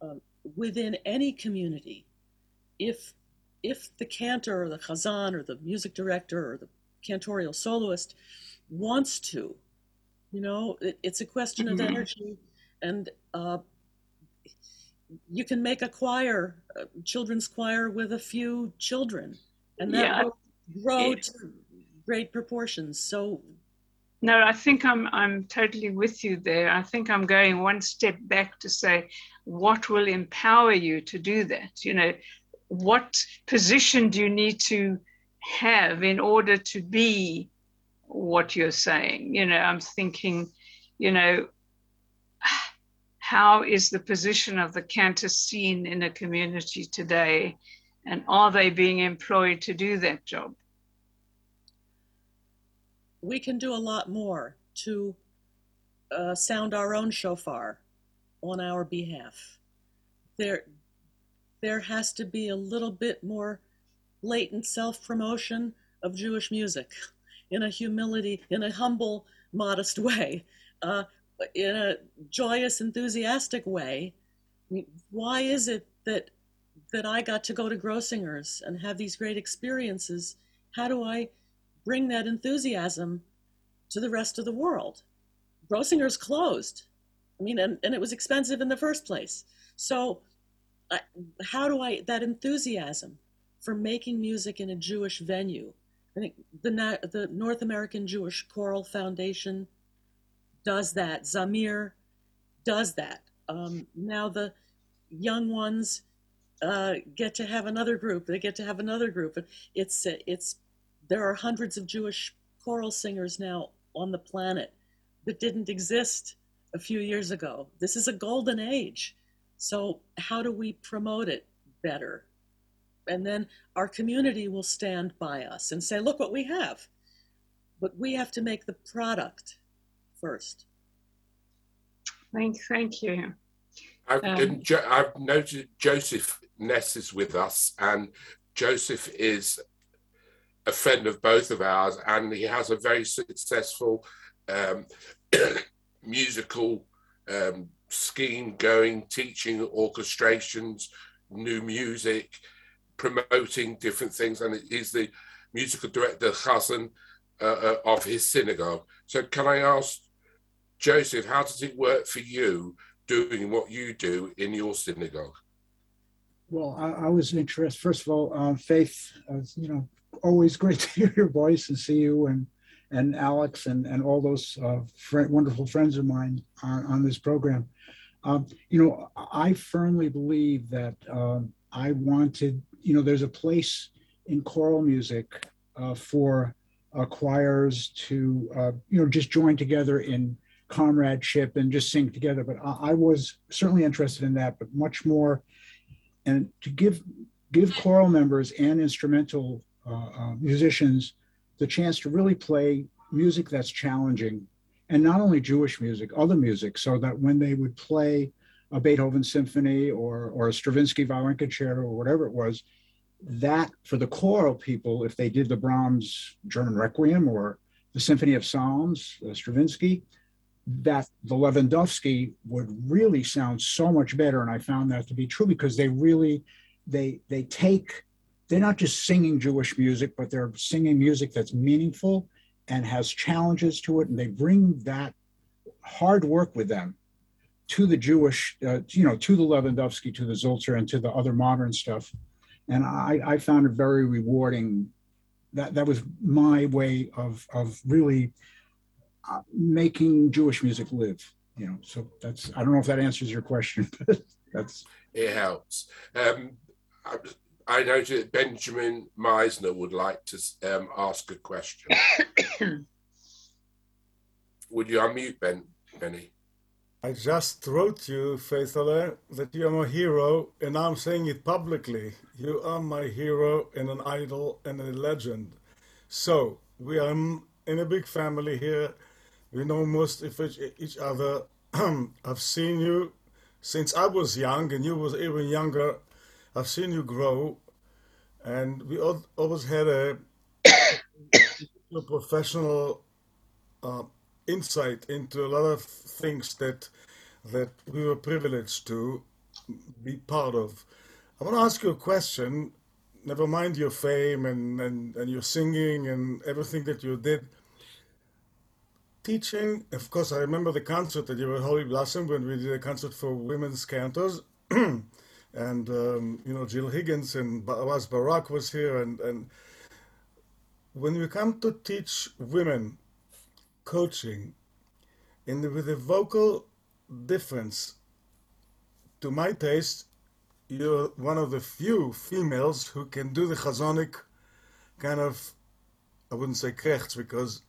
uh, within any community. If if the cantor or the chazan or the music director or the cantorial soloist wants to, you know, it, it's a question of mm-hmm. energy, and uh, you can make a choir, a children's choir with a few children, and that yeah. will grow it, to great proportions. So no, I think I'm I'm totally with you there. I think I'm going one step back to say what will empower you to do that. You know, what position do you need to have in order to be what you're saying? You know, I'm thinking, you know, how is the position of the cantor seen in a community today? And are they being employed to do that job? We can do a lot more to uh, sound our own shofar on our behalf. There, there has to be a little bit more latent self promotion of Jewish music in a humility, in a humble, modest way, uh, in a joyous, enthusiastic way. Why is it that that I got to go to Grossinger's and have these great experiences? How do I bring that enthusiasm to the rest of the world? Grossinger's closed. I mean, and, and it was expensive in the first place. So how do I that enthusiasm for making music in a Jewish venue? I think the the North American Jewish Choral Foundation does that. Zamir does that. Um, now the young ones uh, get to have another group. They get to have another group. It's it's there are hundreds of Jewish choral singers now on the planet that didn't exist a few years ago. This is a golden age. So, how do we promote it better? And then our community will stand by us and say, look what we have. But we have to make the product first. Thank, thank you. I've, um, I've noted Joseph Ness is with us, and Joseph is a friend of both of ours, and he has a very successful um, [COUGHS] musical um, scheme going, teaching orchestrations, new music, promoting different things, and he's the musical director, Chazan, uh, uh, of his synagogue. So, can I ask Joseph, how does it work for you doing what you do in your synagogue? Well, I, I was interested. First of all, um, Faith, uh, you know, always [LAUGHS] great to hear your voice and see you and and Alex and and all those uh, friend, wonderful friends of mine on, on this program. Um, you know, I firmly believe that um, I wanted. You know, there's a place in choral music uh, for uh, choirs to uh, you know just join together in comradeship and just sing together. But I, I was certainly interested in that, but much more, and to give give choral members and instrumental uh, uh, musicians the chance to really play music that's challenging, and not only Jewish music, other music, so that when they would play a Beethoven symphony or or a Stravinsky violin concerto or whatever it was, that for the choral people, if they did the Brahms German Requiem or the Symphony of Psalms, uh, Stravinsky, that the Lewandowski would really sound so much better. And I found that to be true because they really they they take they're not just singing Jewish music, but they're singing music that's meaningful and has challenges to it, and they bring that hard work with them to the Jewish, uh, you know, to the Lewandowski, to the Sulzer, and to the other modern stuff. And I, I found it very rewarding. That that was my way of of really uh, making Jewish music live. You know, so that's I don't know if that answers your question, [LAUGHS] but that's it helps. Um, I, I noted Benjamin Maissner would like to um, ask a question. [COUGHS] would you unmute Ben Benny? I just wrote you, Faithful, that you are my hero, and I'm saying it publicly. You are my hero and an idol and a legend. So, we are in a big family here we know most of each other. [CLEARS THROAT] I've seen you since I was young, and you was even younger. I've seen you grow, and we always had a, [COUGHS] a professional uh, insight into a lot of things that that we were privileged to be part of. I want to ask you a question. Never mind your fame and, and, and your singing and everything that you did teaching. Of course, I remember the concert that you were Holy Blossom when we did a concert for women's cantors. [CLEARS THROAT] and, um, you know, Jill Higgins and Baz Barak was here. And, and when we come to teach women coaching, in the, with a vocal difference, to my taste, you're one of the few females who can do the chazonic kind of, I wouldn't say krechts because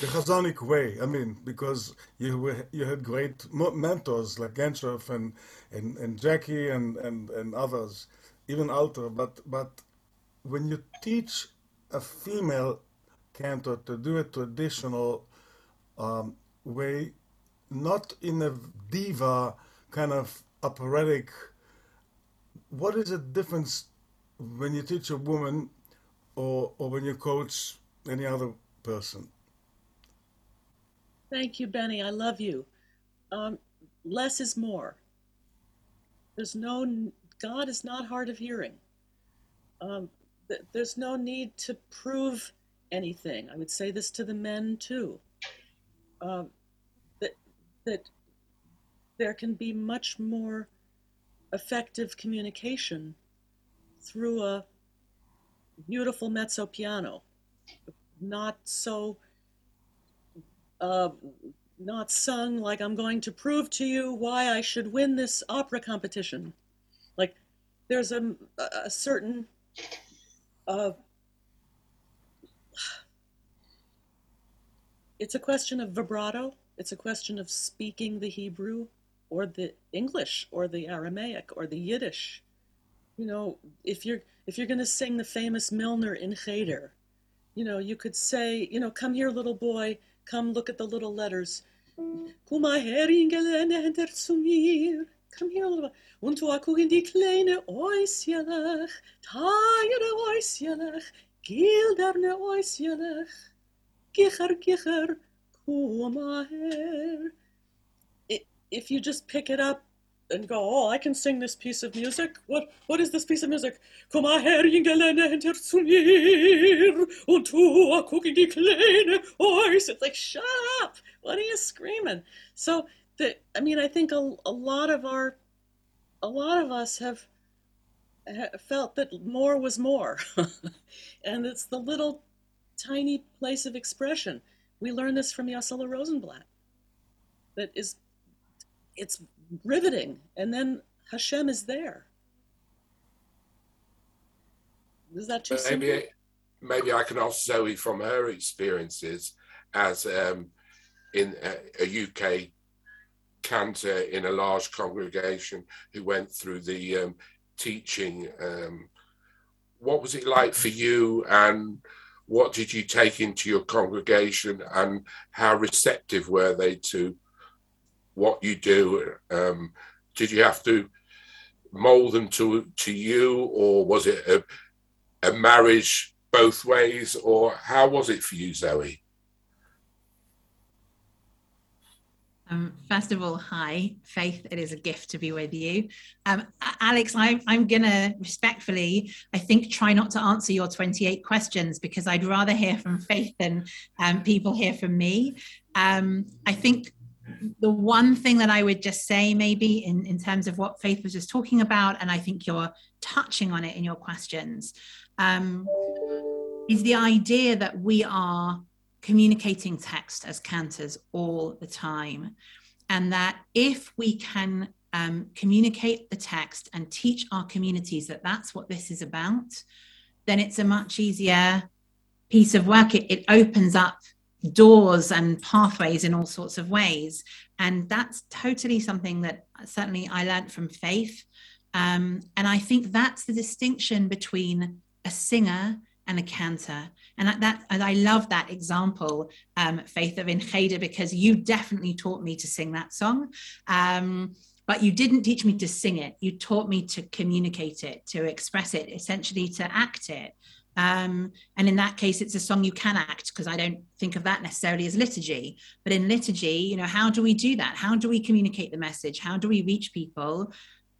the Chazanic way. I mean, because you were, you had great mentors like Ganchoff and, and, and Jackie and, and, and others, even Alter. But but when you teach a female cantor to do a traditional um, way, not in a diva kind of operatic. What is the difference when you teach a woman or, or when you coach any other person? Thank you, Benny. I love you. Um, less is more. There's no, God is not hard of hearing. Um, th- there's no need to prove anything. I would say this to the men too. Uh, that, that there can be much more effective communication through a beautiful mezzo piano, not so uh, not sung like I'm going to prove to you why I should win this opera competition. Like there's a, a certain uh, [SIGHS] it's a question of vibrato It's a question of speaking the Hebrew or the English or the Aramaic or the Yiddish. You know, if you're if you're going to sing the famous Milner in Cheder, you know, you could say, you know, come here, little boy, come look at the little letters. Come here, little boy. Und du in die kleine Äußerlech, teire Äußerlech, gilderne Äußerlech, gicher, gicher, come here. If you just pick it up and go, oh, I can sing this piece of music. What what is this piece of music? Komm her, Ingelene, hinter zu mir, und tu guck in die kleine Eis. It's like, shut up! What are you screaming? So the, I mean, I think a, a lot of our, a lot of us have felt that more was more, [LAUGHS] and it's the little tiny place of expression. We learned this from Yossele Rosenblatt. That is, it's riveting, and then Hashem is there. Is that too maybe, simple? Maybe I can ask Zoe from her experiences as um, in a, a, UK cantor in a large congregation who went through the um, teaching. Um, what was it like for you, and what did you take into your congregation, and how receptive were they to what you do? Um, did you have to mold them to to you, or was it a, a marriage both ways, or how was it for you, Zoe? Um, first of all, hi, Faith. It is a gift to be with you. Um, Alex, I, I'm going to respectfully, I think, try not to answer your 28 questions because I'd rather hear from Faith than um, people hear from me. Um, I think the one thing that I would just say, maybe in, in terms of what Faith was just talking about, and I think you're touching on it in your questions, um, is the idea that we are communicating text as cantors all the time. And that if we can um, communicate the text and teach our communities that that's what this is about, then it's a much easier piece of work. It, it opens up doors and pathways in all sorts of ways. And that's totally something that certainly I learned from Faith. Um, and I think that's the distinction between a singer and a cantor. And that, and I love that example, um, Faith of In Cheder, because you definitely taught me to sing that song. Um, but you didn't teach me to sing it. You taught me to communicate it, to express it, essentially to act it. Um, and in that case, it's a song you can act because I don't think of that necessarily as liturgy. But in liturgy, you know, how do we do that? How do we communicate the message? How do we reach people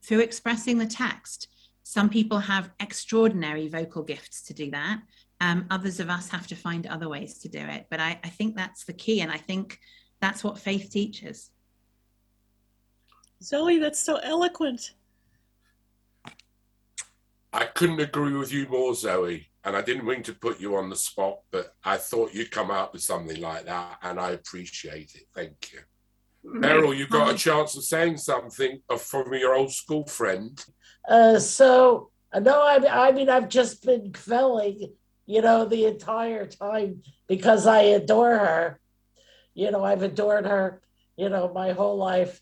through expressing the text? Some people have extraordinary vocal gifts to do that. Um, others of us have to find other ways to do it. But I, I think that's the key. And I think that's what faith teaches. Zoe, that's so eloquent. I couldn't agree with you more, Zoe and I didn't mean to put you on the spot, but I thought you'd come up with something like that, and I appreciate it. Thank you. Meryl, you got a chance of saying something from your old school friend. Uh, so, no, I, I mean, I've just been quelling, you know, the entire time because I adore her. You know, I've adored her, you know, my whole life.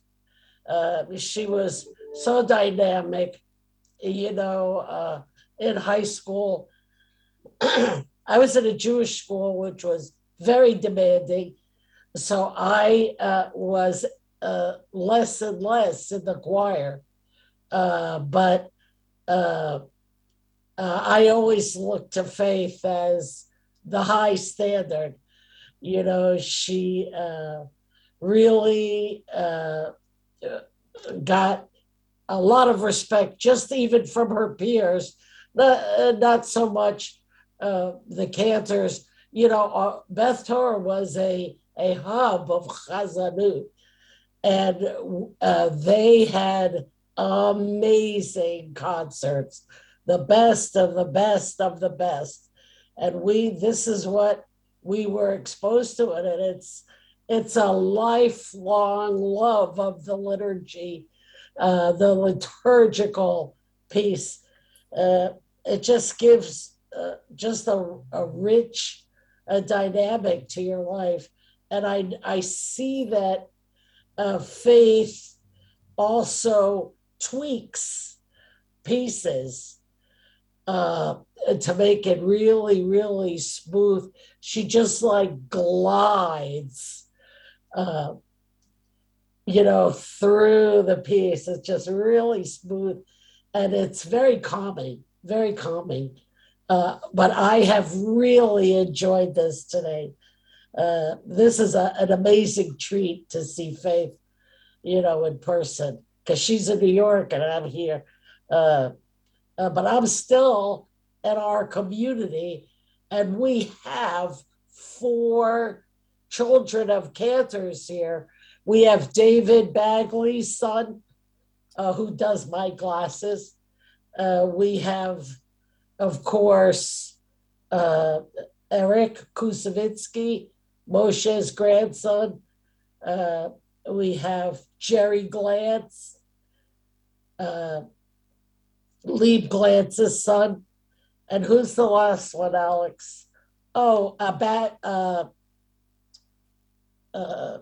Uh, she was so dynamic, you know, uh, in high school I was at a Jewish school, which was very demanding. So I uh, was uh, less and less in the choir. Uh, but uh, uh, I always looked to Faith as the high standard. You know, she uh, really got a lot of respect, just even from her peers, not, not so much uh, the cantors, you know, uh, Beth Torah was a, a hub of Chazanut, and uh, they had amazing concerts, the best of the best of the best. And we, this is what we were exposed to it, and it's it's a lifelong love of the liturgy, uh, the liturgical piece. Uh, it just gives uh, just a, a rich a dynamic to your life. and I I see that uh, Faith also tweaks pieces uh, to make it really, really smooth. She just like glides, uh, you know, through the piece. It's just really smooth and it's very calming, very calming. Uh, but I have really enjoyed this today. Uh, this is a, an amazing treat to see Faith, you know, in person because she's in New York and I'm here. Uh, uh, but I'm still in our community, and we have four children of cantors here. We have David Bagley's son, uh, who does my glasses. We have, of course, uh, Eric Kusevitsky, Moshe's grandson. Uh, we have Jerry Glantz, uh, Lee Glantz's son. And who's the last one, Alex? Oh, about uh, uh,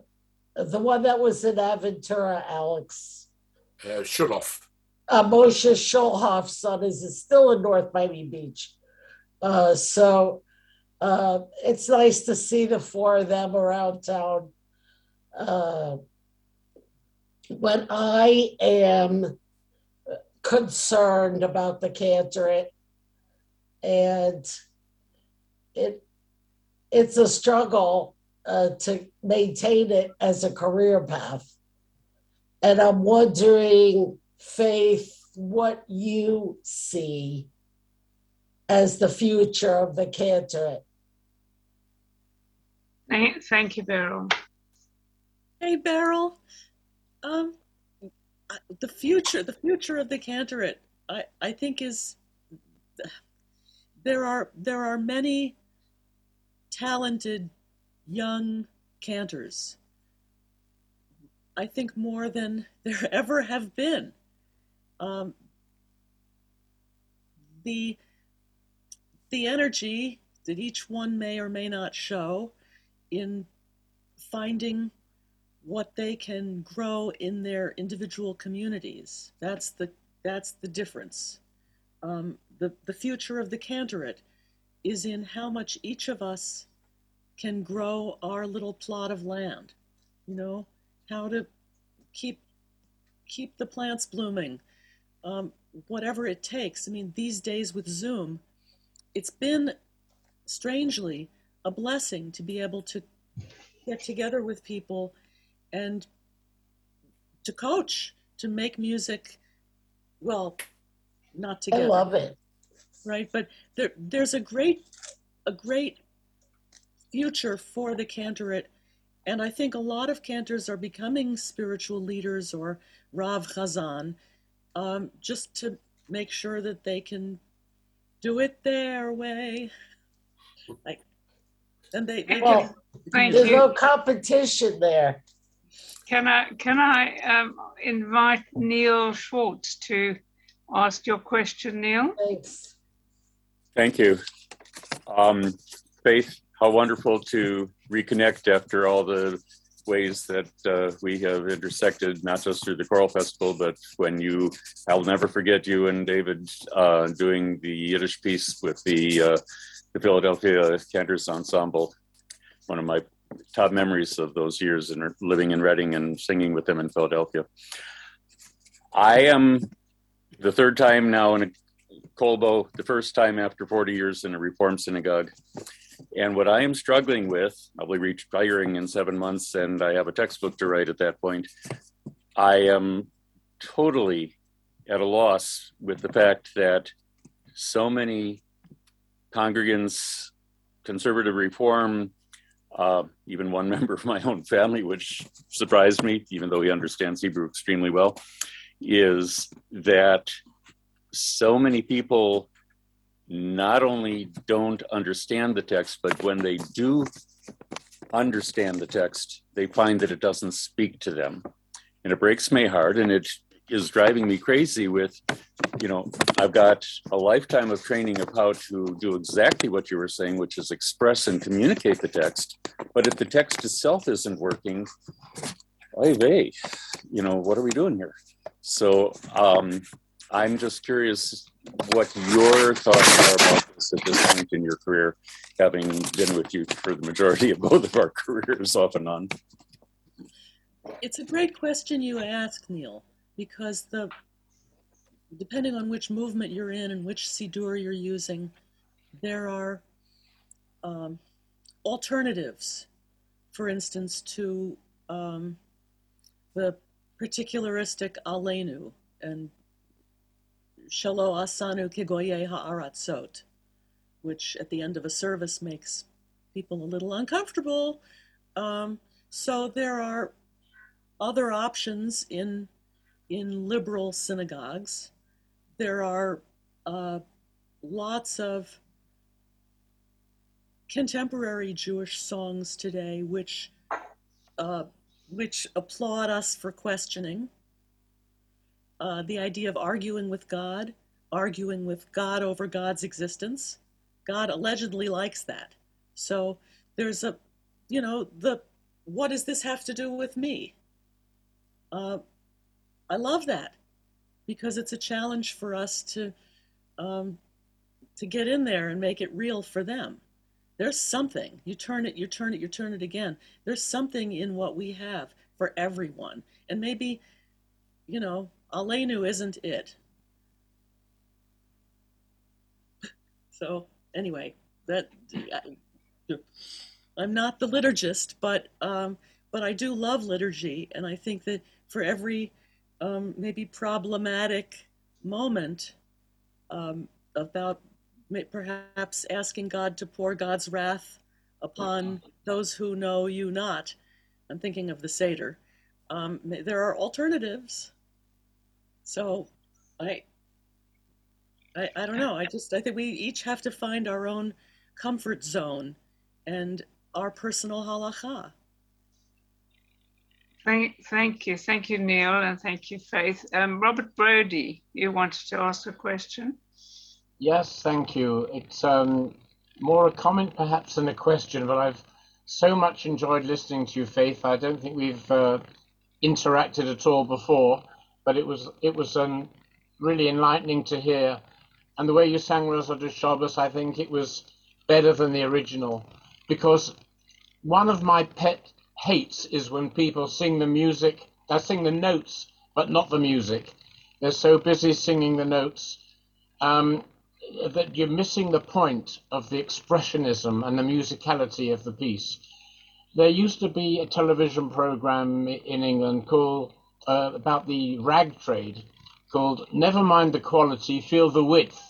the one that was in Aventura, Alex. Uh, Schulhoff. Uh, Moshe Schulhoff's son is still in North Miami Beach. Uh, so uh, it's nice to see the four of them around town. Uh, when I am concerned about the cantorate, and it it's a struggle uh, to maintain it as a career path. And I'm wondering, Faith, what you see as the future of the cantorate. Thank you, Beryl. Hey, Beryl. Um, the future, the future of the cantorate, I, I think is there are there are many talented young cantors. I think more than there ever have been. Um, the the energy that each one may or may not show in finding what they can grow in their individual communities. That's the that's the difference. Um, the the future of the cantorate is in how much each of us can grow our little plot of land. You know how to keep keep the plants blooming, um, whatever it takes. I mean, these days with Zoom, it's been strangely a blessing to be able to get together with people and to coach, to make music. Well, not together. I love it. Right, but there, there's a great, a great future for the cantorate, and I think a lot of cantors are becoming spiritual leaders or Rav Chazan, um, just to make sure that they can do it their way. Like, and they, they well, can, there's no competition there. Can I can I um, invite Neil Schwartz to ask your question, Neil? Thanks. Thank you. Um, Faith, how wonderful to reconnect after all the ways that uh, we have intersected, not just through the Choral Festival, but when you, I'll never forget you and David uh, doing the Yiddish piece with the, uh, the Philadelphia Cantors Ensemble. One of my top memories of those years and living in Reading and singing with them in Philadelphia. I am the third time now in a Kolbo, the first time after 40 years in a Reform synagogue. And what I am struggling with, I'll be retiring in seven months and I have a textbook to write at that point. I am totally at a loss with the fact that so many congregants, conservative reform, uh, even one [LAUGHS] member of my own family, which surprised me, even though he understands Hebrew extremely well, is that so many people not only don't understand the text, but when they do understand the text, they find that it doesn't speak to them. And it breaks my heart and it is driving me crazy with, you know, I've got a lifetime of training of how to do exactly what you were saying, which is express and communicate the text. But if the text itself isn't working, oy vey, you know, what are we doing here? So um, I'm just curious what your thoughts are about this at this point in your career, having been with you for the majority of both of our [LAUGHS] careers off and on. It's a great question you ask, Neil, because the depending on which movement you're in and which siddur you're using, there are um, alternatives. For instance, to um, the particularistic Aleinu and Shalo Asanu Kigoye Ha'aratzot, which at the end of a service makes people a little uncomfortable. Um, so there are other options in in liberal synagogues. There are uh, lots of contemporary Jewish songs today which uh, which applaud us for questioning. Uh, the idea of arguing with God, arguing with God over God's existence. God allegedly likes that. So there's a, you know, the what does this have to do with me? Uh, I love that because it's a challenge for us to um, to get in there and make it real for them. There's something. You turn it, you turn it, you turn it again. There's something in what we have for everyone, and maybe, you know, Aleinu isn't it. [LAUGHS] so anyway, that I'm not the liturgist, but um, but I do love liturgy, and I think that for every um, maybe problematic moment um, about perhaps asking God to pour God's wrath upon those who know you not. I'm thinking of the Seder. Um, there are alternatives. So I, I, I don't know. I just I think we each have to find our own comfort zone and our personal halacha. Thank, thank you. Thank you, Neil, and thank you, Faith. Um, Robert Brody, you wanted to ask a question? Yes, thank you. It's um, more a comment perhaps than a question, but I've so much enjoyed listening to you, Faith. I don't think we've uh, interacted at all before, but it was it was um, really enlightening to hear. And the way you sang Raza de Shabbos, I think it was better than the original, because one of my pet hates is when people sing the music, they sing the notes, but not the music. They're so busy singing the notes um, that you're missing the point of the expressionism and the musicality of the piece. There used to be a television program in England called uh, about the rag trade called Never Mind the Quality, Feel the Width.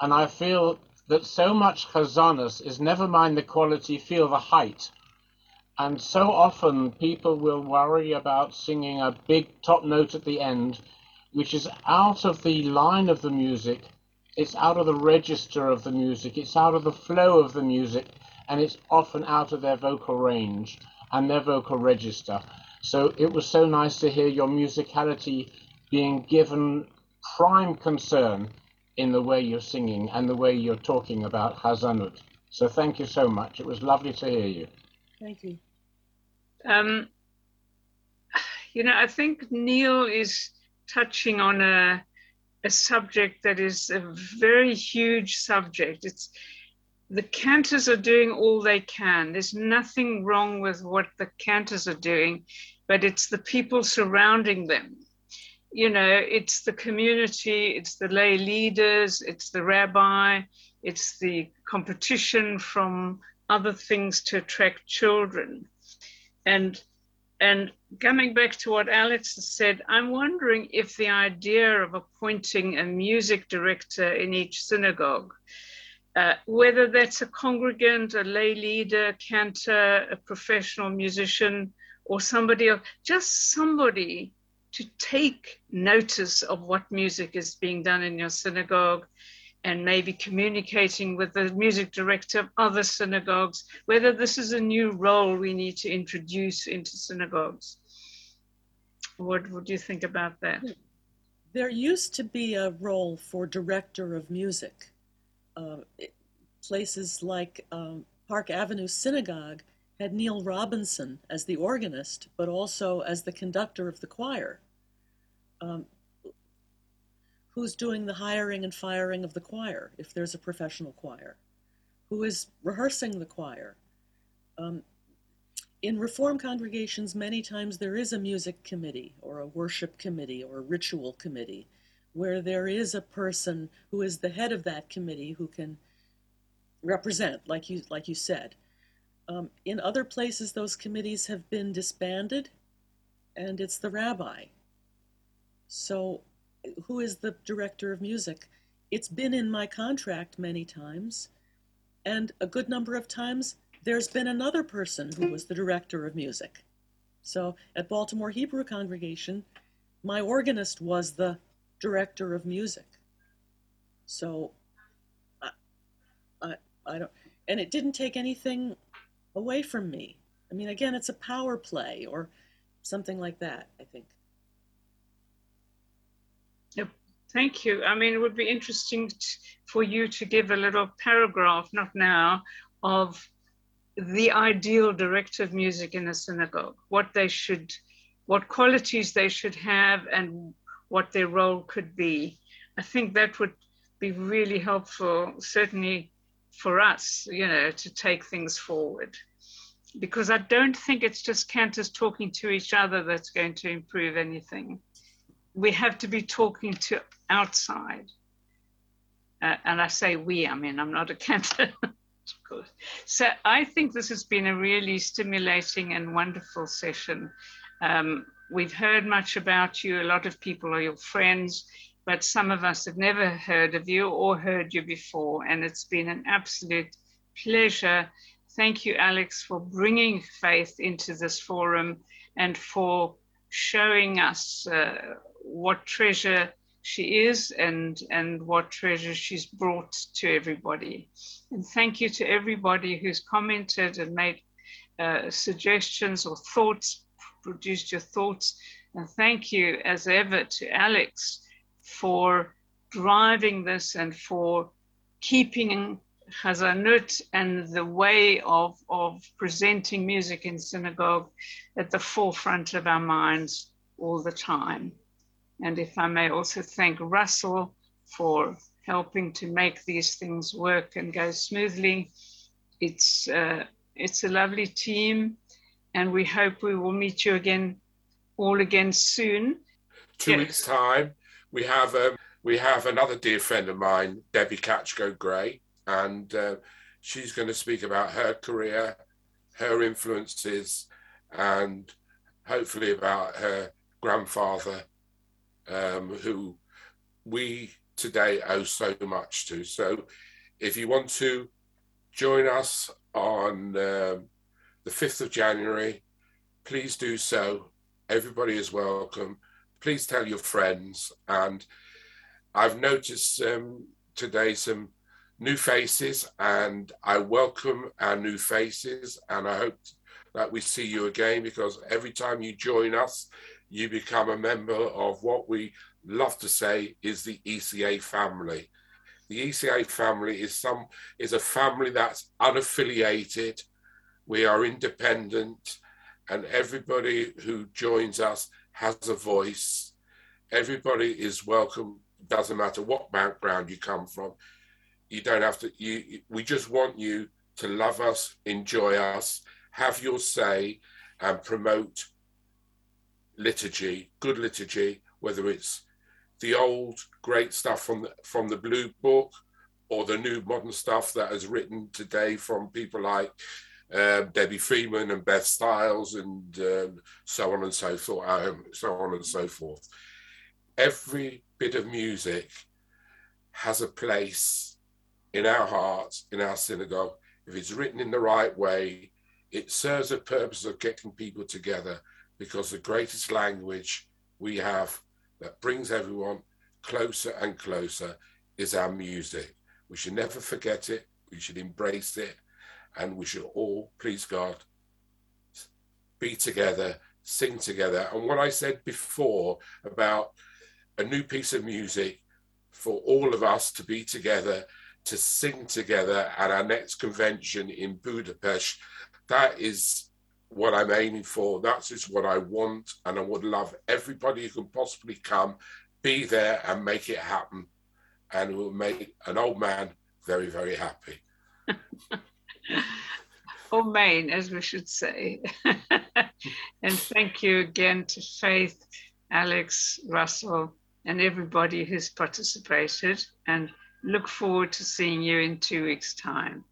And I feel that so much chazanus is never mind the quality, feel the height. And so often people will worry about singing a big top note at the end, which is out of the line of the music, it's out of the register of the music, it's out of the flow of the music, and it's often out of their vocal range and their vocal register. So it was so nice to hear your musicality being given prime concern in the way you're singing and the way you're talking about Hazanut. So thank you so much. It was lovely to hear you. Thank you. Um, you know, I think Neil is touching on a, a subject that is a very huge subject. It's the cantors are doing all they can. There's nothing wrong with what the cantors are doing, but it's the people surrounding them. You know, it's the community, it's the lay leaders, it's the rabbi, it's the competition from other things to attract children. And and coming back to what Alex said, I'm wondering if the idea of appointing a music director in each synagogue, uh, whether that's a congregant, a lay leader, cantor, a professional musician, or somebody else, just somebody to take notice of what music is being done in your synagogue and maybe communicating with the music director of other synagogues, whether this is a new role we need to introduce into synagogues. What would you think about that? There used to be a role for director of music. Uh, places like um, Park Avenue Synagogue had Neil Robinson as the organist, but also as the conductor of the choir. Um, who's doing the hiring and firing of the choir if there's a professional choir? Who is rehearsing the choir? Um, in Reform congregations, many times there is a music committee or a worship committee or a ritual committee where there is a person who is the head of that committee who can represent, like you, like you said. Um, in other places, those committees have been disbanded, and it's the rabbi. So, who is the director of music? It's been in my contract many times, and a good number of times there's been another person who was the director of music. So, at Baltimore Hebrew congregation, my organist was the director of music. So, I, I, I don't, and it didn't take anything away from me. I mean, again, it's a power play or something like that, I think. Yep. Thank you. I mean, it would be interesting for you to give a little paragraph, not now, of the ideal director of music in a synagogue, what they should, what qualities they should have, and what their role could be. I think that would be really helpful, certainly for us, you know, to take things forward. Because I don't think it's just cantors talking to each other that's going to improve anything. We have to be talking to outside. Uh, and I say we, I mean, I'm not a cantor. [LAUGHS] so I think this has been a really stimulating and wonderful session. Um, we've heard much about you. A lot of people are your friends but some of us have never heard of you or heard you before. And it's been an absolute pleasure. Thank you, Alex, for bringing faith into this forum and for showing us uh, what treasure she is and, and what treasure she's brought to everybody. And thank you to everybody who's commented and made uh, suggestions or thoughts, produced your thoughts. And thank you, as ever, to Alex for driving this and for keeping Chazanut and the way of, of presenting music in synagogue at the forefront of our minds all the time. And if I may also thank Russell for helping to make these things work and go smoothly. It's, uh, it's a lovely team, and we hope we will meet you again, all again soon. Two weeks' time we have um, we have another dear friend of mine, Debbie Katchko-Gray, and uh, she's going to speak about her career, her influences, and hopefully about her grandfather, um, who we today owe so much to. So, if you want to join us on um, the 5th of January, please do so. Everybody is welcome please tell your friends. And I've noticed um, today some new faces, and I welcome our new faces. And I hope that we see you again because every time you join us, you become a member of what we love to say is the ECA family. The ECA family is some is a family that's unaffiliated. We are independent, and everybody who joins us has a voice. Everybody is welcome. Doesn't matter what background you come from. You don't have to. You. We just want you to love us, enjoy us, have your say, and promote liturgy, good liturgy, whether it's the old great stuff from the, from the Blue Book or the new modern stuff that is written today from people like um, Debbie Friedman and Beth Styles and um, so on and so forth, um, so on and so forth. Every bit of music has a place in our hearts, in our synagogue. If it's written in the right way, it serves a purpose of getting people together because the greatest language we have that brings everyone closer and closer is our music. We should never forget it. We should embrace it and we should all, please God, be together sing together. And what I said before about a new piece of music for all of us to be together, to sing together at our next convention in Budapest, that is what I'm aiming for. That is what I want. And I would love everybody who can possibly come, be there and make it happen. And it will make an old man very, very happy. [LAUGHS] or Maine, as we should say. [LAUGHS] and thank you again to Faith, Alex, Russell, and everybody who's participated. And look forward to seeing you in two weeks' time.